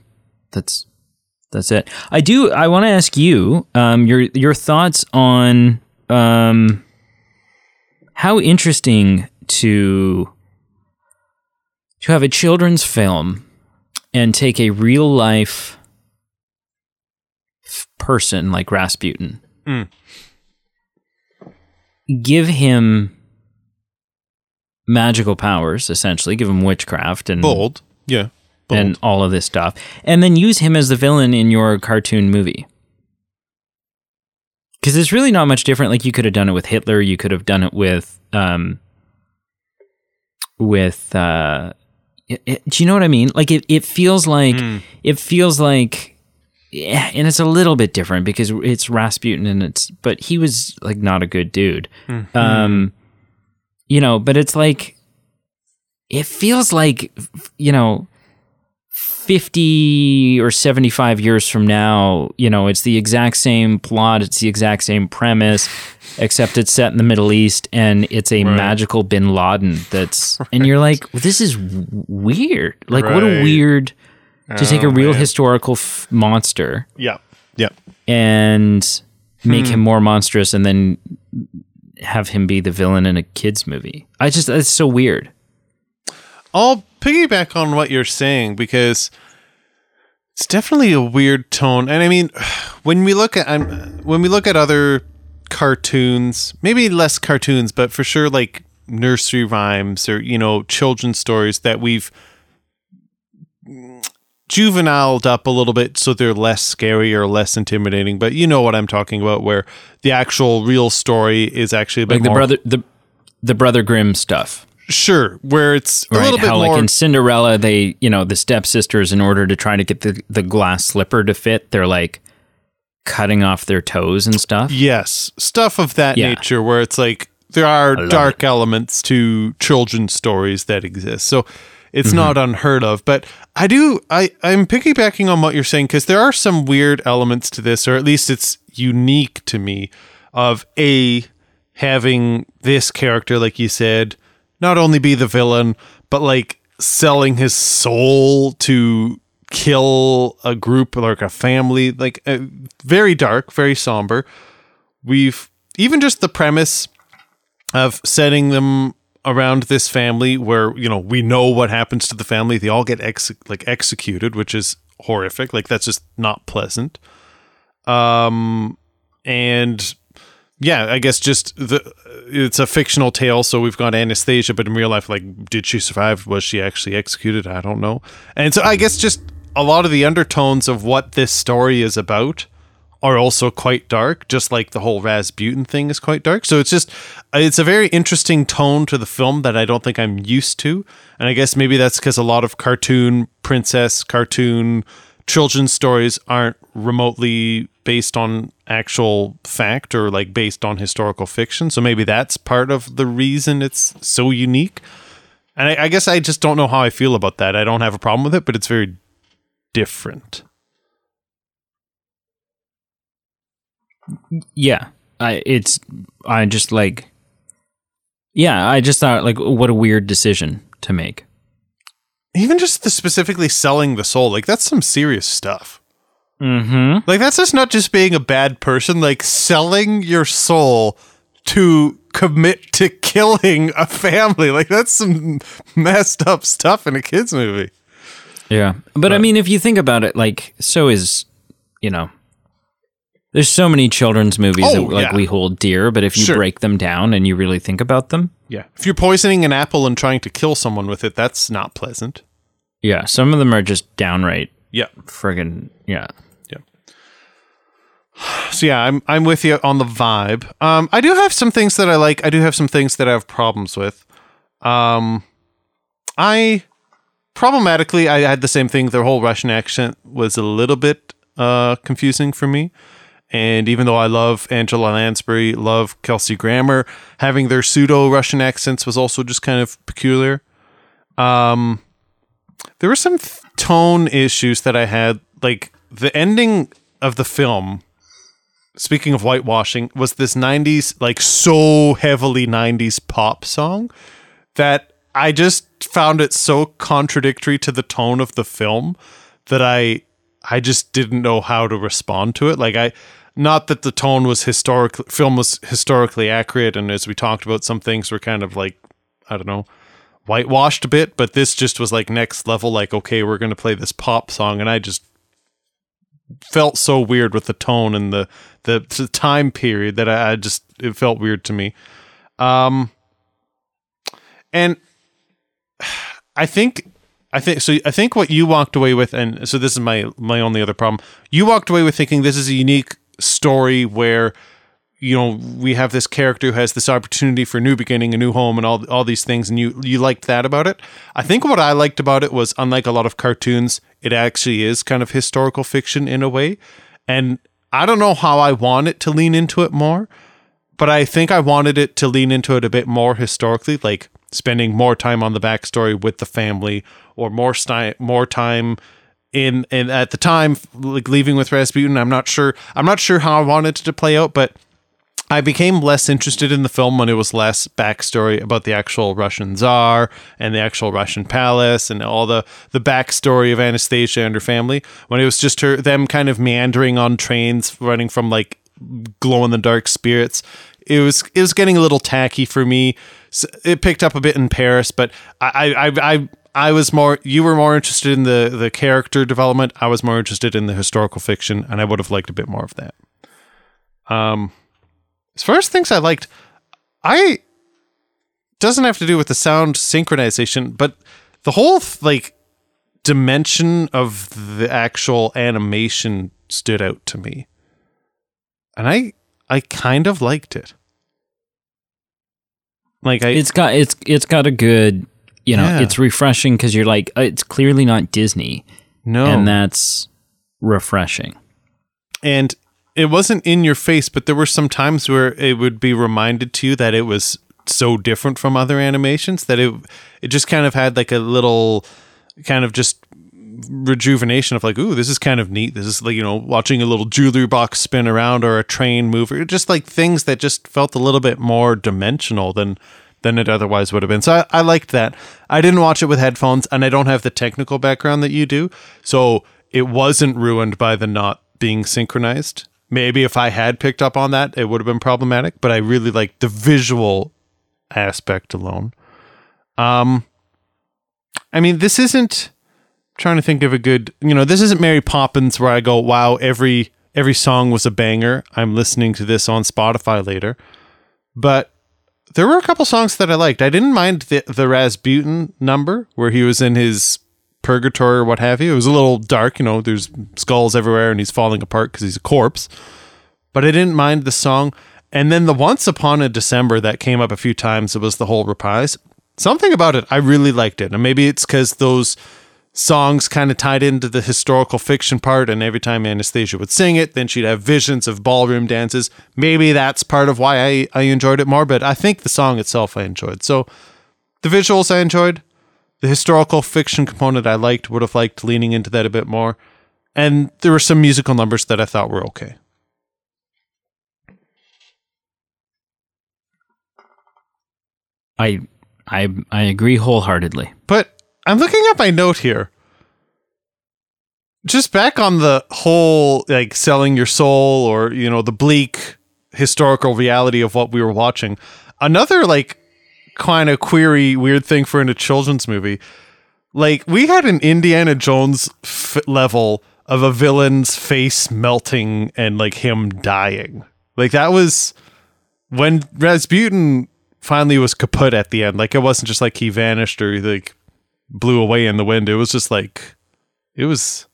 that's that's it. I do. I want to ask you um your your thoughts on um how interesting to to have a children's film and take a real life person like Rasputin, Mm. give him magical powers, essentially, give him witchcraft and Bold. Yeah. Bold. and all of this stuff, and then use him as the villain in your cartoon movie. Because it's really not much different. Like you could have done it with Hitler, you could have done it with, um, with uh, It, it- do you know what I mean? Like it, it feels like it feels like, yeah, and it's a little bit different because it's Rasputin and it's, but he was like not a good dude. Um, you know, but it's like, it feels like, you know, 50 or 75 years from now, you know, it's the exact same plot, it's the exact same premise, except it's set in the Middle East and it's a magical bin Laden that's, <laughs> and you're like, well, this is weird. Like, what a weird to take a Oh, real man. historical f- monster Yeah. Yeah. and make Hmm. him more monstrous and then have him be the villain in a kid's movie. I just, it's so weird. I'll piggyback on what you're saying because it's definitely a weird tone. And I mean, <sighs> when we look at um, when we look at other cartoons, maybe less cartoons, but for sure like nursery rhymes or you know children's stories that we've juveniled up a little bit so they're less scary or less intimidating. But you know what I'm talking about, where the actual real story is actually a bit Like the more brother, the, the Brother Grimm stuff. Sure, where it's a right? little bit How more. like in Cinderella, they you know the stepsisters, in order to try to get the the glass slipper to fit, they're like cutting off their toes and stuff. Yes, stuff of that Yeah. nature where it's like there are dark elements to children's stories that exist. So it's Mm-hmm. not unheard of, but I do I I'm piggybacking on what you're saying cuz there are some weird elements to this or at least it's unique to me of a having this character like you said not only be the villain but like selling his soul to kill a group like a family like uh, very dark very somber. We've even just the premise of setting them around this family where you know we know what happens to the family they all get ex- like executed which is horrific like that's just not pleasant. Um and yeah i guess just the it's a fictional tale so we've got anastasia but in real life like did she survive was she actually executed i don't know and so i guess just a lot of the undertones of what this story is about are also quite dark, just like the whole Rasputin thing is quite dark. So it's just it's a very interesting tone to the film that I don't think I'm used to. And I guess maybe that's because a lot of cartoon princess, cartoon children's stories aren't remotely based on actual fact or like based on historical fiction. So maybe that's part of the reason it's so unique. And I, I guess I just don't know how I feel about that. I don't have a problem with it, but it's very different. Yeah, I it's I just like yeah, I just thought like what a weird decision to make. even just the specifically selling the soul like that's some serious stuff Mm-hmm. like that's just not just being a bad person like selling your soul to commit to killing a family like that's some messed up stuff in a kids movie Yeah, but I mean, if you think about it, like so is you know, there's so many children's movies Oh, that like yeah. we hold dear, but if you Sure. break them down and you really think about them, yeah if you're poisoning an apple and trying to kill someone with it that's not pleasant yeah, some of them are just downright yeah friggin' yeah. <sighs> so yeah i'm i'm with you on the vibe. Um i do have some things that i like. I do have some things that i have problems with. Um i problematically i had the same thing. The whole russian accent was a little bit uh confusing for me. And even though i love angela lansbury love kelsey grammer having their pseudo russian accents was also just kind of peculiar. Um there were some th- tone issues that i had. Like the ending of the film speaking of whitewashing, was this 90s, like so heavily 90s pop song that I just found it so contradictory to the tone of the film that I I just didn't know how to respond to it. Like I not that the tone was historic film was historically accurate and as we talked about some things were kind of like I don't know whitewashed a bit, but this just was like next level like okay, we're going to play this pop song and I just felt so weird with the tone and the the, the time period that I, I just it felt weird to me. Um, and I think I think so. I think what you walked away with, and so this is my my only other problem. You walked away with thinking this is a unique story where you know we have this character who has this opportunity for a new beginning, a new home, and all all these things, and you you liked that about it. I think what I liked about it was unlike a lot of cartoons, it actually is kind of historical fiction in a way, and I don't know how I want it to lean into it more, but I think I wanted it to lean into it a bit more historically, like spending more time on the backstory with the family, or more sti- more time in and at the time like leaving with Rasputin. I'm not sure. I'm not sure how I wanted it to play out, but I became less interested in the film when it was less backstory about the actual Russian Tsar and the actual Russian palace and all the the backstory of Anastasia and her family. When it was just her them kind of meandering on trains, running from like glow in the dark spirits. It was it was getting a little tacky for me. So it picked up a bit in Paris, but I I I I was more you were more interested in the the character development. I was more interested in the historical fiction, and I would have liked a bit more of that. Um, as far as things I liked, I doesn't have to do with the sound synchronization, but the whole like dimension of the actual animation stood out to me, and I I kind of liked it. Like I, It's got it's it's got a good, you know, Yeah. it's refreshing because you're like, uh, it's clearly not Disney, no, and that's refreshing. and it wasn't in your face, but there were some times where it would be reminded to you that it was so different from other animations that it it just kind of had like a little kind of just rejuvenation of like, ooh, this is kind of neat. This is like, you know, watching a little jewelry box spin around or a train move, or just like things that just felt a little bit more dimensional than than it otherwise would have been. So I, I liked that. I didn't watch it with headphones and I don't have the technical background that you do. So it wasn't ruined by the not being synchronized. Maybe if I had picked up on that, it would have been problematic, but I really like the visual aspect alone. Um I mean, this isn't trying to think of a good, you know, this isn't Mary Poppins where I go, "Wow, every every song was a banger." I'm listening to this on Spotify later. But there were a couple songs that I liked. I didn't mind the the Rasputin number where he was in his purgatory or what have you. It was a little dark, you know, there's skulls everywhere and he's falling apart because he's a corpse. But I didn't mind the song. And then the Once Upon a December that came up a few times, it was the whole reprise. Something about it, I really liked it. And maybe it's because those songs kind of tied into the historical fiction part, and every time Anastasia would sing it, then she'd have visions of ballroom dances. Maybe that's part of why I, I enjoyed it more, but I think the song itself I enjoyed. So the visuals I enjoyed, the historical fiction component I liked, would have liked leaning into that a bit more. And there were some musical numbers that I thought were okay. I I I agree wholeheartedly. But I'm looking at my note here. Just back on the whole like selling your soul or you know the bleak historical reality of what we were watching. Another like kind of query weird thing for in a children's movie. Like we had an Indiana Jones f- level of a villain's face melting and like him dying. Like that was when Rasputin finally was kaput at the end. Like it wasn't just like he vanished or like blew away in the wind. It was just like it was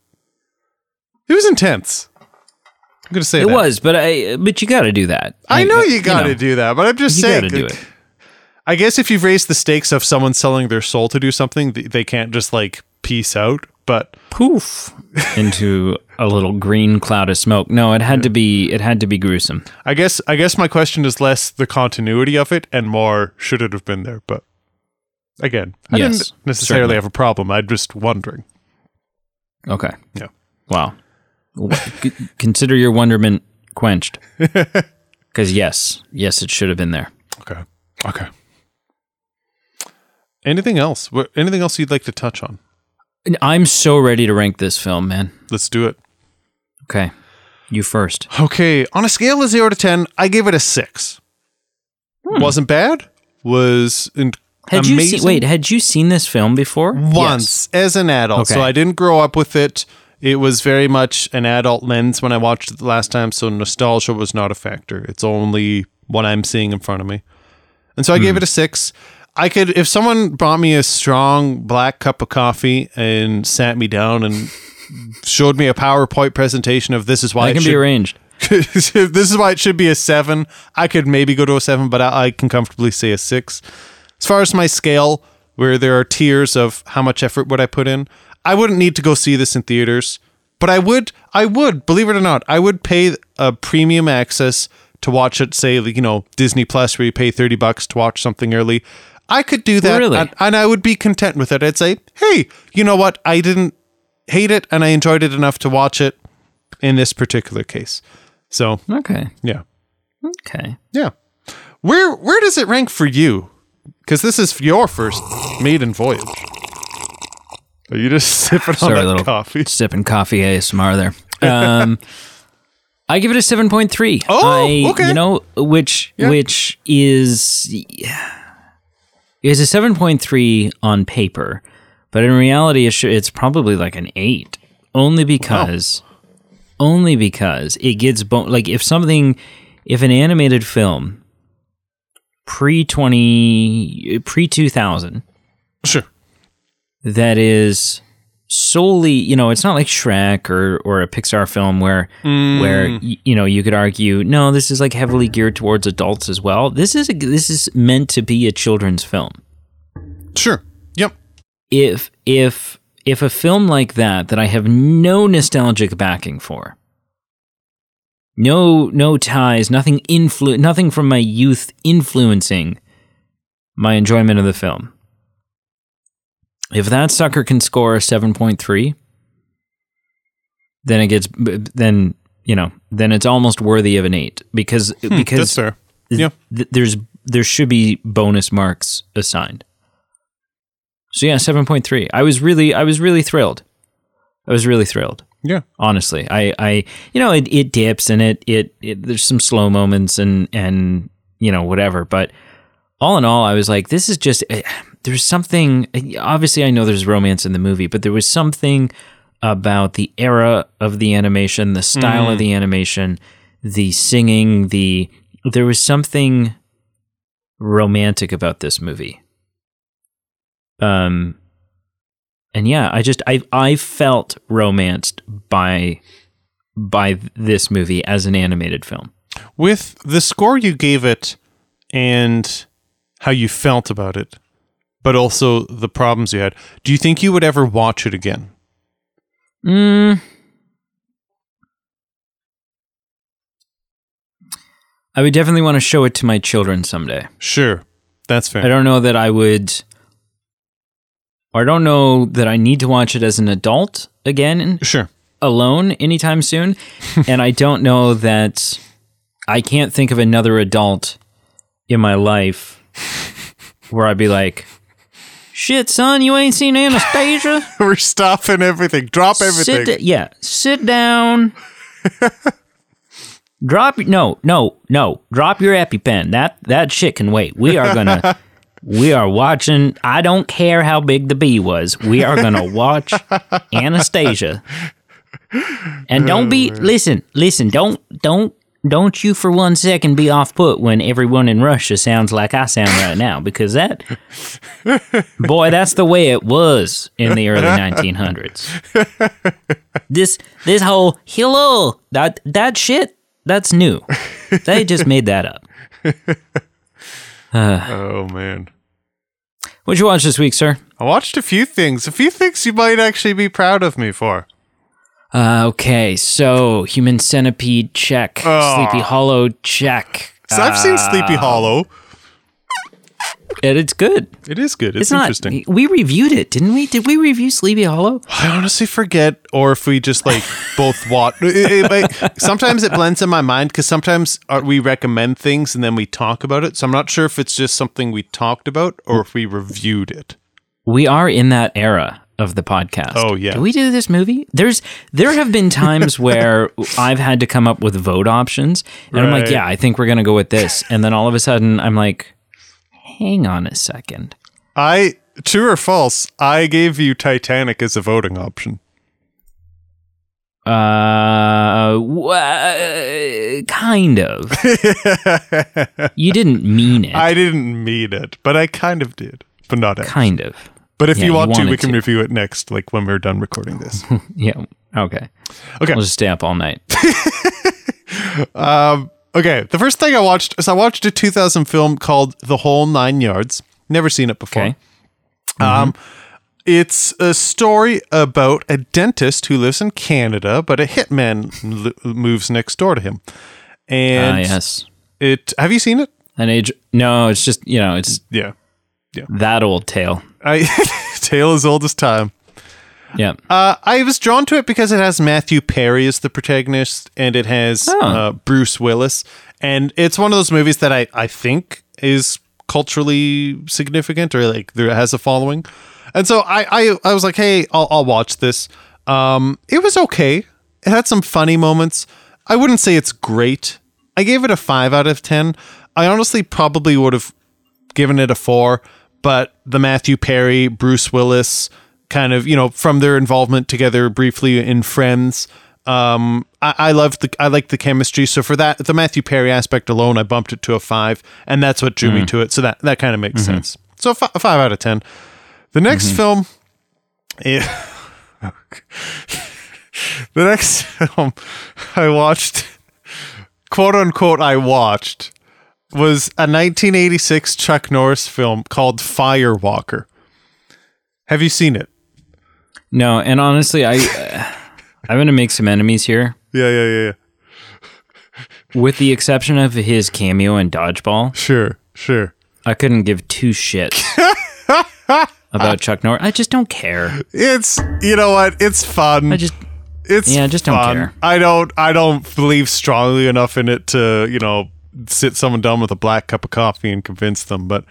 it was intense. I'm gonna say It that. was, but I but you got to do that. I know uh, you got to know, do that, but I'm just You saying. got to do like, it. I guess if you've raised the stakes of someone selling their soul to do something, they can't just like peace out. But Poof <laughs> into a little green cloud of smoke. No, it had to be it had to be gruesome. I guess I guess my question is less the continuity of it and more should it have been there. But again, I Yes, didn't necessarily certainly. have a problem. I'm just wondering. Okay. Yeah. Wow. Consider your wonderment quenched. <laughs> Because yes, yes, it should have been there. Okay. Okay. Anything else? What, anything else you'd like to touch on? I'm so ready to rank this film, man. Let's do it. Okay, you first. Okay, on a scale of zero to ten, I gave it a six. Hmm. Wasn't bad. Was in- Had amazing. you seen? Wait, had you seen this film before? once as an adult. So I didn't grow up with it. It was very much an adult lens when I watched it the last time. So nostalgia was not a factor. It's only what I'm seeing in front of me. And so I gave hmm. it a six. I could, if someone brought me a strong black cup of coffee and sat me down and showed me a PowerPoint presentation of this is why That it can should, be arranged. <laughs> this is why it should be a seven. I could maybe go to a seven, but I, I can comfortably say a six. As far as my scale, where there are tiers of how much effort would I put in, I wouldn't need to go see this in theaters, but I would. I would believe it or not, I would pay a premium access to watch it. Say, like, you know, Disney Plus, where you pay thirty bucks to watch something early. I could do that, Really? and, and I would be content with it. I'd say, hey, you know what? I didn't hate it, and I enjoyed it enough to watch it in this particular case. So Okay. yeah, Okay. yeah. Where where does it rank for you? Because this is your first maiden voyage. Are you just <laughs> sipping Sorry, on that little coffee? sipping coffee ASMR there. <laughs> Um, I give it a seven point three. Oh, I, okay. You know, which Yeah. which is is a seven point three on paper, but in reality, it's probably like an eight, only because only because it gets bo- like if something if an animated film pre twenty pre two thousand Sure. that is solely you know it's not like Shrek or or a Pixar film where mm. where you know you could argue no this is like heavily geared towards adults as well this is a, this is meant to be a children's film Sure. Yep. if if if a film like that that I have no nostalgic backing for no no ties nothing influ nothing from my youth influencing my enjoyment of the film if that sucker can score a 7.3 then it gets then you know then it's almost worthy of an 8 because That's because. Yeah. th- there's there should be bonus marks assigned. So yeah, seven point three. I was really I was really thrilled. I was really thrilled. Yeah. Honestly, I I you know it, it dips and it, it it there's some slow moments and and you know whatever, but all in all, I was like, this is just eh, there's something. Obviously, I know there's romance in the movie, but there was something about the era of the animation, the style of the animation, the singing, the there was something romantic about this movie. Um and yeah, I just I I felt romanced by by this movie as an animated film. With the score you gave it and how you felt about it, but also the problems you had, do you think you would ever watch it again? Mm. I would definitely want to show it to my children someday. Sure. That's fair. I don't know that I would. I don't know that I need to watch it as an adult again Sure. alone anytime soon. <laughs> and I don't know that I can't think of another adult in my life <laughs> where I'd be like, shit, son, you ain't seen Anastasia? <laughs> We're stopping everything. Drop everything. Sit, yeah, sit down. drop no, no, no. Drop your EpiPen. That that shit can wait. We are gonna. <laughs> we are watching. I don't care how big the bee was. We are gonna <laughs> watch Anastasia. And don't be oh, listen, listen. Don't don't don't you for one second be off put when everyone in Russia sounds like I sound right now because that boy, that's the way it was in the early 1900s. This this whole hello that that shit that's new. They just made that up. <sighs> oh man. What'd you watch this week, sir? I watched a few things. A few things you might actually be proud of me for. Uh, okay, so Human Centipede check, Oh. Sleepy Hollow check. So I've seen Sleepy Hollow. And it's good. It is good. It's, It's, not. interesting. We reviewed it, didn't we? Did we review Sleepy Hollow? I honestly forget, or if we just like both watch. It, it- it- sometimes it blends in my mind because sometimes uh, we recommend things and then we talk about it. So I'm not sure if it's just something we talked about or if we reviewed it. We are in that era of the podcast. Oh, yeah. Did we do this movie? There's there have been times <laughs> where I've had to come up with vote options, and I'm like, yeah, I think we're gonna go with this, and then all of a sudden I'm like, hang on a second. I true or false? I gave you Titanic as a voting option. Uh, wha- kind of. <laughs> you didn't mean it. I didn't mean it, but I kind of did, but not actually. kind of. But if Yeah, you want to, we can to. review it next, like when we're done recording this. <laughs> Yeah. Okay. Okay. We'll just stay up all night. <laughs> um, okay, the first thing I watched is I watched a 2000 film called The Whole Nine Yards. Never seen it before. Okay. Um, it's a story about a dentist who lives in Canada, but a hitman l- moves next door to him. And Ah, yes. it have you seen it? An age. No, it's just you know, it's yeah, Yeah. that old tale. I <laughs> tale as old as time. Yeah. Uh, I was drawn to it because it has Matthew Perry as the protagonist, and it has Oh. uh, Bruce Willis, and it's one of those movies that I I think is culturally significant or like there has a following, and so I I, I was like, hey, I'll, I'll watch this. Um, it was okay. It had some funny moments. I wouldn't say it's great. I gave it a five out of ten. I honestly probably would have given it a four, but the Matthew Perry, Bruce Willis, kind of, you know, from their involvement together briefly in Friends, um, I, I love the I like the chemistry. So for that, the Matthew Perry aspect alone, I bumped it to a five, and that's what drew me mm. to it. So that that kind of makes mm-hmm. sense. So a five out of ten. The next mm-hmm. film, yeah. <laughs> the next <laughs> film I watched, quote unquote, I watched was a 1986 Chuck Norris film called Firewalker. Have you seen it? No, and honestly, I I'm gonna make some enemies here. Yeah, yeah, yeah, yeah. With the exception of his cameo in Dodgeball, Sure, sure. I couldn't give two shits <laughs> about Chuck Norris. I just don't care. It's you know what? It's fun. I just it's yeah, just don't care. I don't I don't believe strongly enough in it to you know sit someone down with a black cup of coffee and convince them. But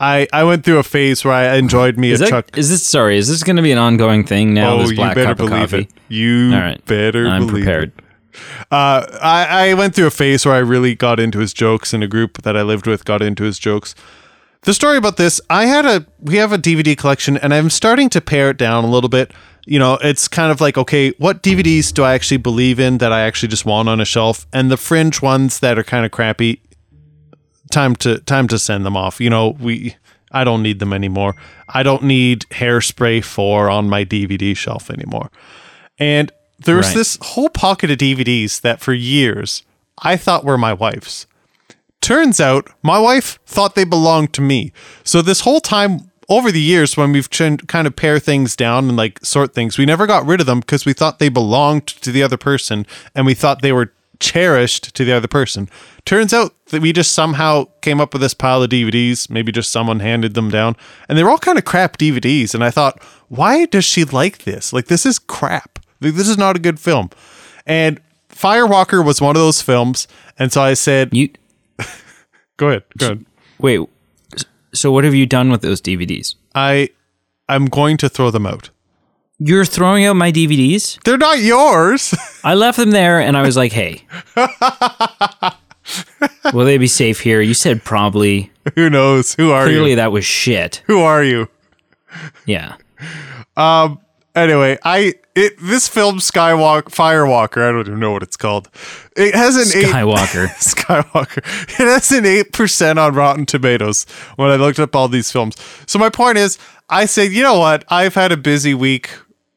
I I went through a phase where I enjoyed me is a that Chuck. is this sorry? Is this going to be an ongoing thing now? oh, this you better cup of believe coffee. it. You All right, better I'm believe prepared. it. Uh, I, I went through a phase where I really got into his jokes, and a group that I lived with got into his jokes. The story about this, I had a we have a DVD collection, and I'm starting to pare it down a little bit. You know, it's kind of like, okay, what DVDs do I actually believe in that I actually just want on a shelf, and the fringe ones that are kind of crappy. Time to time to send them off. You know, we I don't need them anymore. I don't need Hairspray four on my DVD shelf anymore. And there was Right. this whole pocket of DVDs that for years I thought were my wife's. Turns out my wife thought they belonged to me. So this whole time over the years when we've ch- kind of pare things down and like sort things, we never got rid of them because we thought they belonged to the other person and we thought they were cherished to the other person. Turns out that we just somehow came up with this pile of DVDs, maybe just someone handed them down, and they were all kind of crap DVDs and I thought, "Why does she like this? Like this is crap. Like, this is not a good film." And Firewalker was one of those films, and so I said, You <laughs> "Go ahead, go ahead." wait. So what have you done with those DVDs? I I'm going to throw them out. You're throwing out my DVDs? They're not yours. <laughs> I left them there and I was like, hey. <laughs> Will they be safe here? You said probably. Who knows? Who are Clearly you? Clearly that was shit. Who are you? Yeah. Um, Anyway, I it this film Skywalker Firewalker, I don't even know what it's called. It has an eight Skywalker. <laughs> Skywalker. It has an eight percent on Rotten Tomatoes when I looked up all these films. So my point is, I said, you know what? I've had a busy week.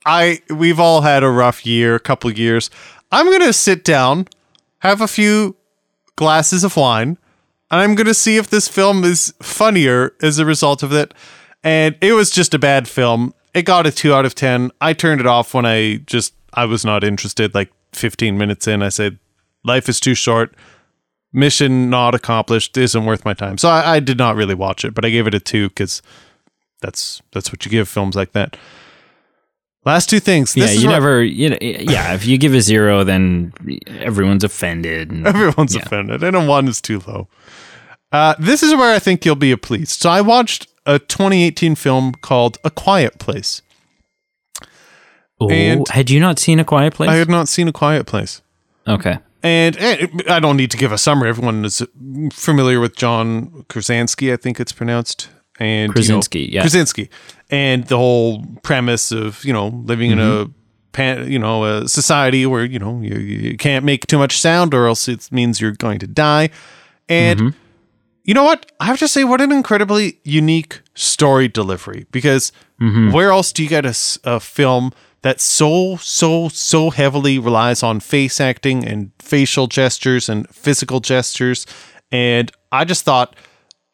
I we've all had a rough year, a couple years. I'm gonna sit down, have a few glasses of wine, and I'm gonna see if this film is funnier as a result of it. And it was just a bad film. It got a two out of ten. I turned it off when I just I was not interested. Like 15 minutes in, I said, "Life is too short. Mission not accomplished. Isn't worth my time." So I, I did not really watch it, but I gave it a two because that's that's what you give films like that. Last two things. Yeah, This is you never. You know, yeah, if you give a zero, then everyone's offended. and- everyone's Yeah. offended, and a one is too low. Uh, this is where I think you'll be pleased. So I watched a 2018 film called A Quiet Place. Oh, and- had you not seen A Quiet Place? I had not seen A Quiet Place. okay. And, and I don't need to give a summary. Everyone is familiar with John Krasinski, I think it's pronounced. And you know, Krasinski, yeah. Krasinski, and the whole premise of you know living in Mm-hmm. a pan, you know a society where you know you, you can't make too much sound or else it means you're going to die. And Mm-hmm. You know what? I have to say, what an incredibly unique story delivery. Because where else do you get a film that so, so, so heavily relies on face acting and facial gestures and physical gestures? And I just thought,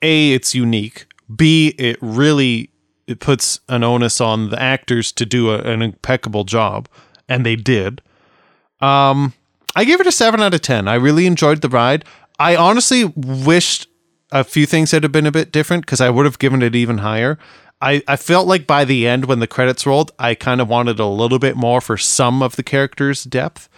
A, it's unique. B, it really it puts an onus on the actors to do a, an impeccable job. And they did. Um, I gave it a seven out of ten. I really enjoyed the ride. I honestly wished a few things that have been a bit different because I would have given it even higher. I, I felt like by the end when the credits rolled, I kind of wanted a little bit more for some of the characters' depth.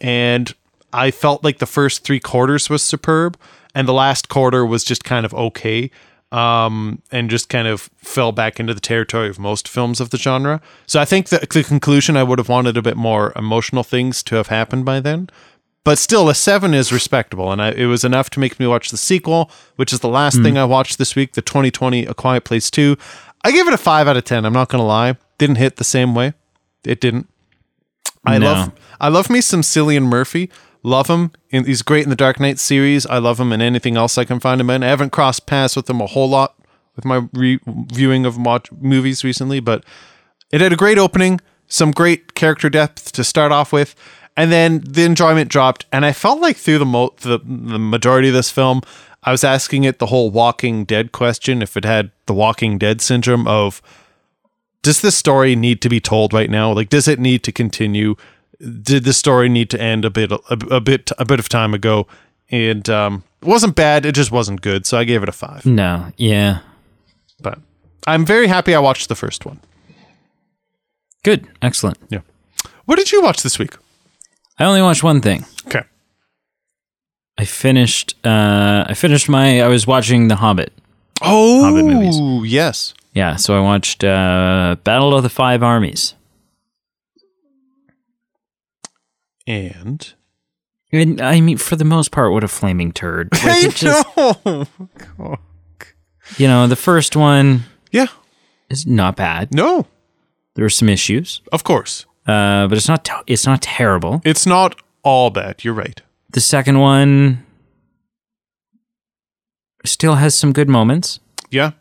And I felt like the first three quarters was superb, and the last quarter was just kind of okay. Um, and just kind of fell back into the territory of most films of the genre. So I think that the conclusion I would have wanted a bit more emotional things to have happened by then. But still, a seven is respectable, and I, it was enough to make me watch the sequel, which is the last hmm. thing I watched this week, the 2020 A Quiet Place 2. I gave it a five out of ten. I'm not gonna lie, didn't hit the same way. It didn't. I No. love I love me some Cillian Murphy. Love him. In, he's great in the Dark Knight series. I love him in anything else I can find him in. I haven't crossed paths with him a whole lot with my re- viewing of watch movies recently, but it had a great opening, some great character depth to start off with, and then the enjoyment dropped. And I felt like through the mo- the, the majority of this film, I was asking it the whole Walking Dead question if it had the Walking Dead syndrome of does this story need to be told right now? Like, does it need to continue? Did the story need to end a bit, a, a bit, a bit of time ago? And um, it wasn't bad. It just wasn't good. So I gave it a five. No, yeah. But I'm very happy I watched the first one. Good. Excellent. Yeah. What did you watch this week? I only watched one thing. Okay. I finished uh I finished my I was watching The Hobbit. Oh, Hobbit movies. yes. Yeah, so I watched uh Battle of the Five Armies. And And I mean for the most part what a flaming turd. <laughs> Like, I it just- know. <laughs> you know, the first one Yeah. is not bad. No. There were some issues. Of course. Uh but it's not t- it's not terrible. It's not all bad. You're right. The second one still has some good moments. Yeah.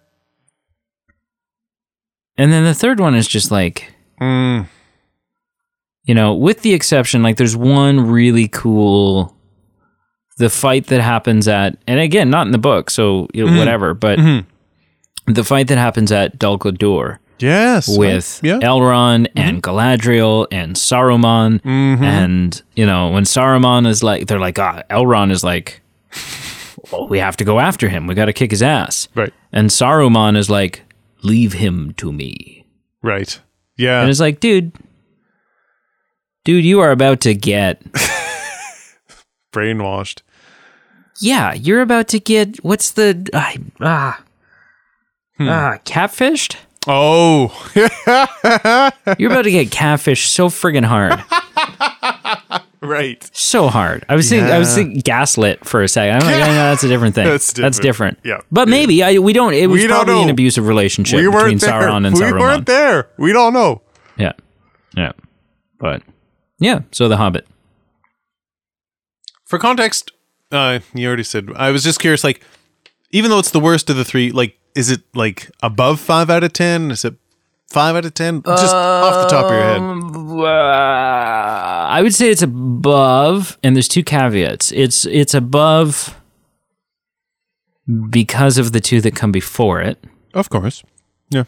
And then the third one is just like Mm. you know, with the exception, like there's one really cool the fight that happens at and again, not in the book, so you know, whatever, but the fight that happens at Dol Guldur Yes. with yeah. Elrond and Galadriel and Saruman and you know, when Saruman is like they're like, ah, Elrond is like well, we have to go after him. We gotta kick his ass. right. And Saruman is like, leave him to me. Right. Yeah. And it's like, dude, dude, you are about to get, <laughs> Brainwashed. yeah, you're about to get, what's the, ah, ah, ah catfished? Oh. <laughs> You're about to get catfished so friggin' hard. right. So hard. I was thinking, I was thinking gaslit for a second. I'm like, yeah, no, that's a different thing. <laughs> That's That's different. different. Yeah. But maybe I, we don't, it was We don't probably an abusive relationship We between weren't there. Sauron and we Saruman. weren't there. We don't know. Yeah. Yeah. But yeah, so The Hobbit. For context, uh, you already said. I was just curious, like, even though it's the worst of the three, like, is it like above five out of ten? Is it five out of ten? Just off the top of your head. Um, uh, I would say it's above, and there's two caveats. It's it's above because of the two that come before it, Of course. Yeah.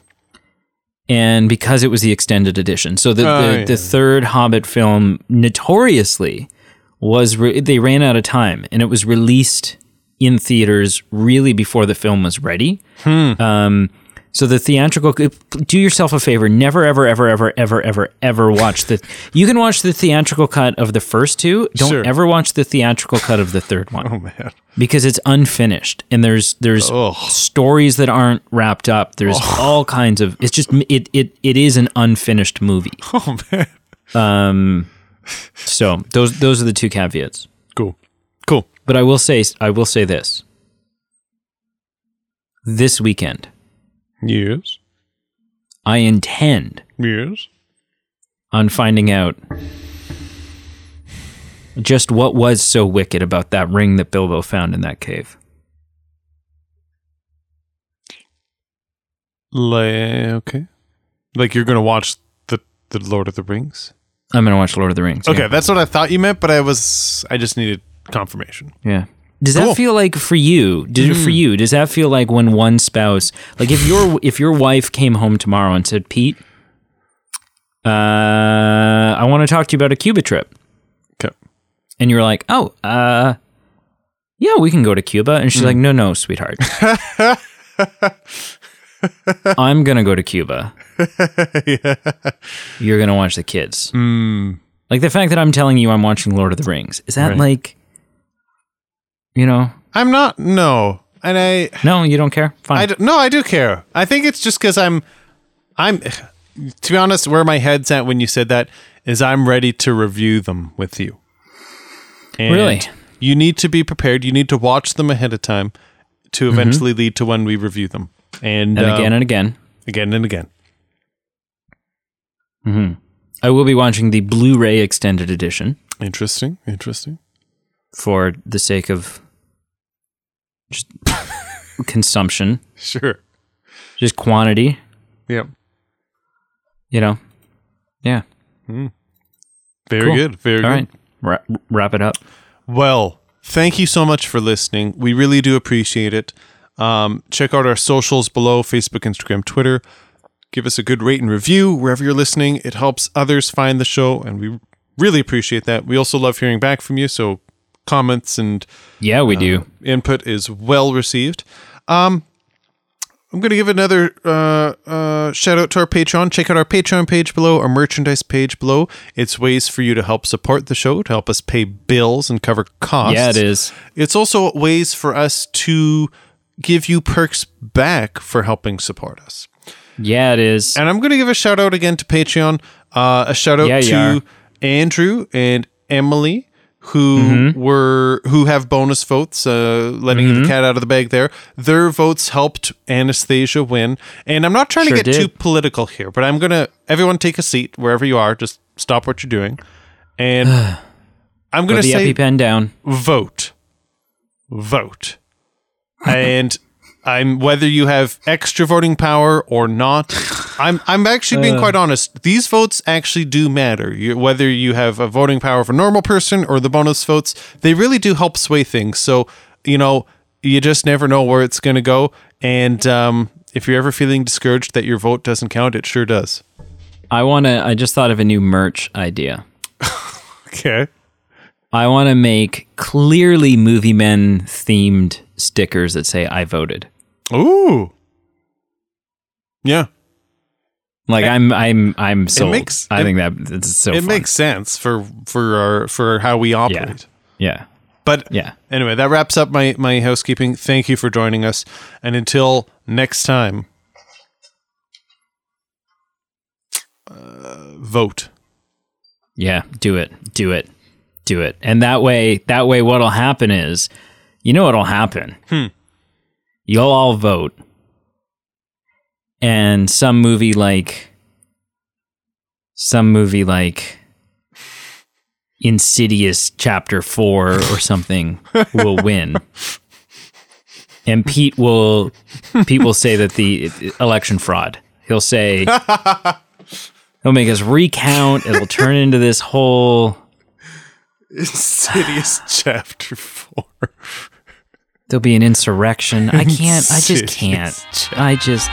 and because it was the extended edition. So the Oh, the, yeah. the third Hobbit film notoriously was re- they ran out of time, and it was released in theaters really before the film was ready. Hmm. Um, so the theatrical, do yourself a favor, never, ever, ever, ever, ever, ever, ever watch the. You can watch the theatrical cut of the first two. Don't Sure. ever watch the theatrical cut of the third one <laughs> Oh man. because it's unfinished and there's there's Ugh. stories that aren't wrapped up. There's all kinds of. It's just it it it is an unfinished movie. <laughs> Oh man. Um, so those those are the two caveats. Cool. But I will say I will say this. This weekend, Yes. I intend Yes. on finding out just what was so wicked about that ring that Bilbo found in that cave. Like, okay. Like you're gonna watch the the Lord of the Rings. I'm gonna watch Lord of the Rings. Okay, yeah. that's what I thought you meant, but I was I just needed confirmation. Yeah. Does Cool. that feel like for you? Did it for you? Does that feel like when one spouse, like if your if your wife came home tomorrow and said, "Pete, uh, I want to talk to you about a Cuba trip," Okay. and you're like, "Oh, uh, yeah, we can go to Cuba," and she's like, "No, no, sweetheart, <laughs> I'm gonna go to Cuba. <laughs> You're gonna watch the kids." Like the fact that I'm telling you I'm watching Lord of the Rings is that Right. like, you know, I'm not no. And I no, you don't care. Fine. I d- no, I do care. I think it's just because I'm, I'm, <sighs> to be honest, where my head's at when you said that is I'm ready to review them with you. And Really? You need to be prepared. You need to watch them ahead of time to eventually lead to when we review them. And, and um, again and again. again and again. Hmm. I will be watching the Blu-ray extended edition Interesting. Interesting. For the sake of just <laughs> consumption, Sure. just quantity. Yep. You know, yeah. Very Cool. good. Very All good. right, Ra- wrap it up. Well, thank you so much for listening. We really do appreciate it. Um, check out our socials below Facebook, Instagram, Twitter. Give us a good rate and review wherever you're listening. It helps others find the show, and we really appreciate that. We also love hearing back from you, so comments and Yeah, we do. input is well received. Um, I'm going to give another uh, uh, shout out to our Patreon. Check out our Patreon page below, our merchandise page below. It's ways for you to help support the show, to help us pay bills and cover costs. Yeah, it is. It's also ways for us to give you perks back for helping support us. Yeah, it is. And I'm going to give a shout out again to Patreon. Uh, a shout out Yeah, to. Andrew and Emily who Mm-hmm. were who have bonus votes. Uh, letting Mm-hmm. the cat out of the bag there. Their votes helped Anastasia win. And I'm not trying Sure to get did. too political here, but I'm gonna everyone take a seat wherever you are. Just stop what you're doing, and <sighs> I'm gonna the say EpiPen down. vote vote <laughs> and i'm whether you have extra voting power or not i'm i'm actually being quite honest. These votes actually do matter. You, whether you have a voting power of a normal person or the bonus votes they really do help sway things. So you know you just never know where it's going to go. And um, if you're ever feeling discouraged that your vote doesn't count it sure does. I want to. I just thought of a new merch idea. <laughs> okay I want to make clearly movie men themed stickers that say "I voted." ooh yeah Like I'm, I'm, I'm makes- I it- think that it's so. it fun. makes sense for for our for how we operate Yeah, But yeah. anyway, that wraps up my my housekeeping. Thank you for joining us, and until next time, uh, vote. Yeah, do it. Do it. Do it. And that way that way what'll happen is you know what'll happen. Hmm. You'll all vote. And some movie like some movie like Insidious chapter 4 or something will <laughs> win. And Pete will Pete will say that the election fraud. He'll say <laughs> he'll make us recount. It'll turn into this whole Insidious <laughs> chapter four. There'll be an insurrection. I can't. I just can't. I just.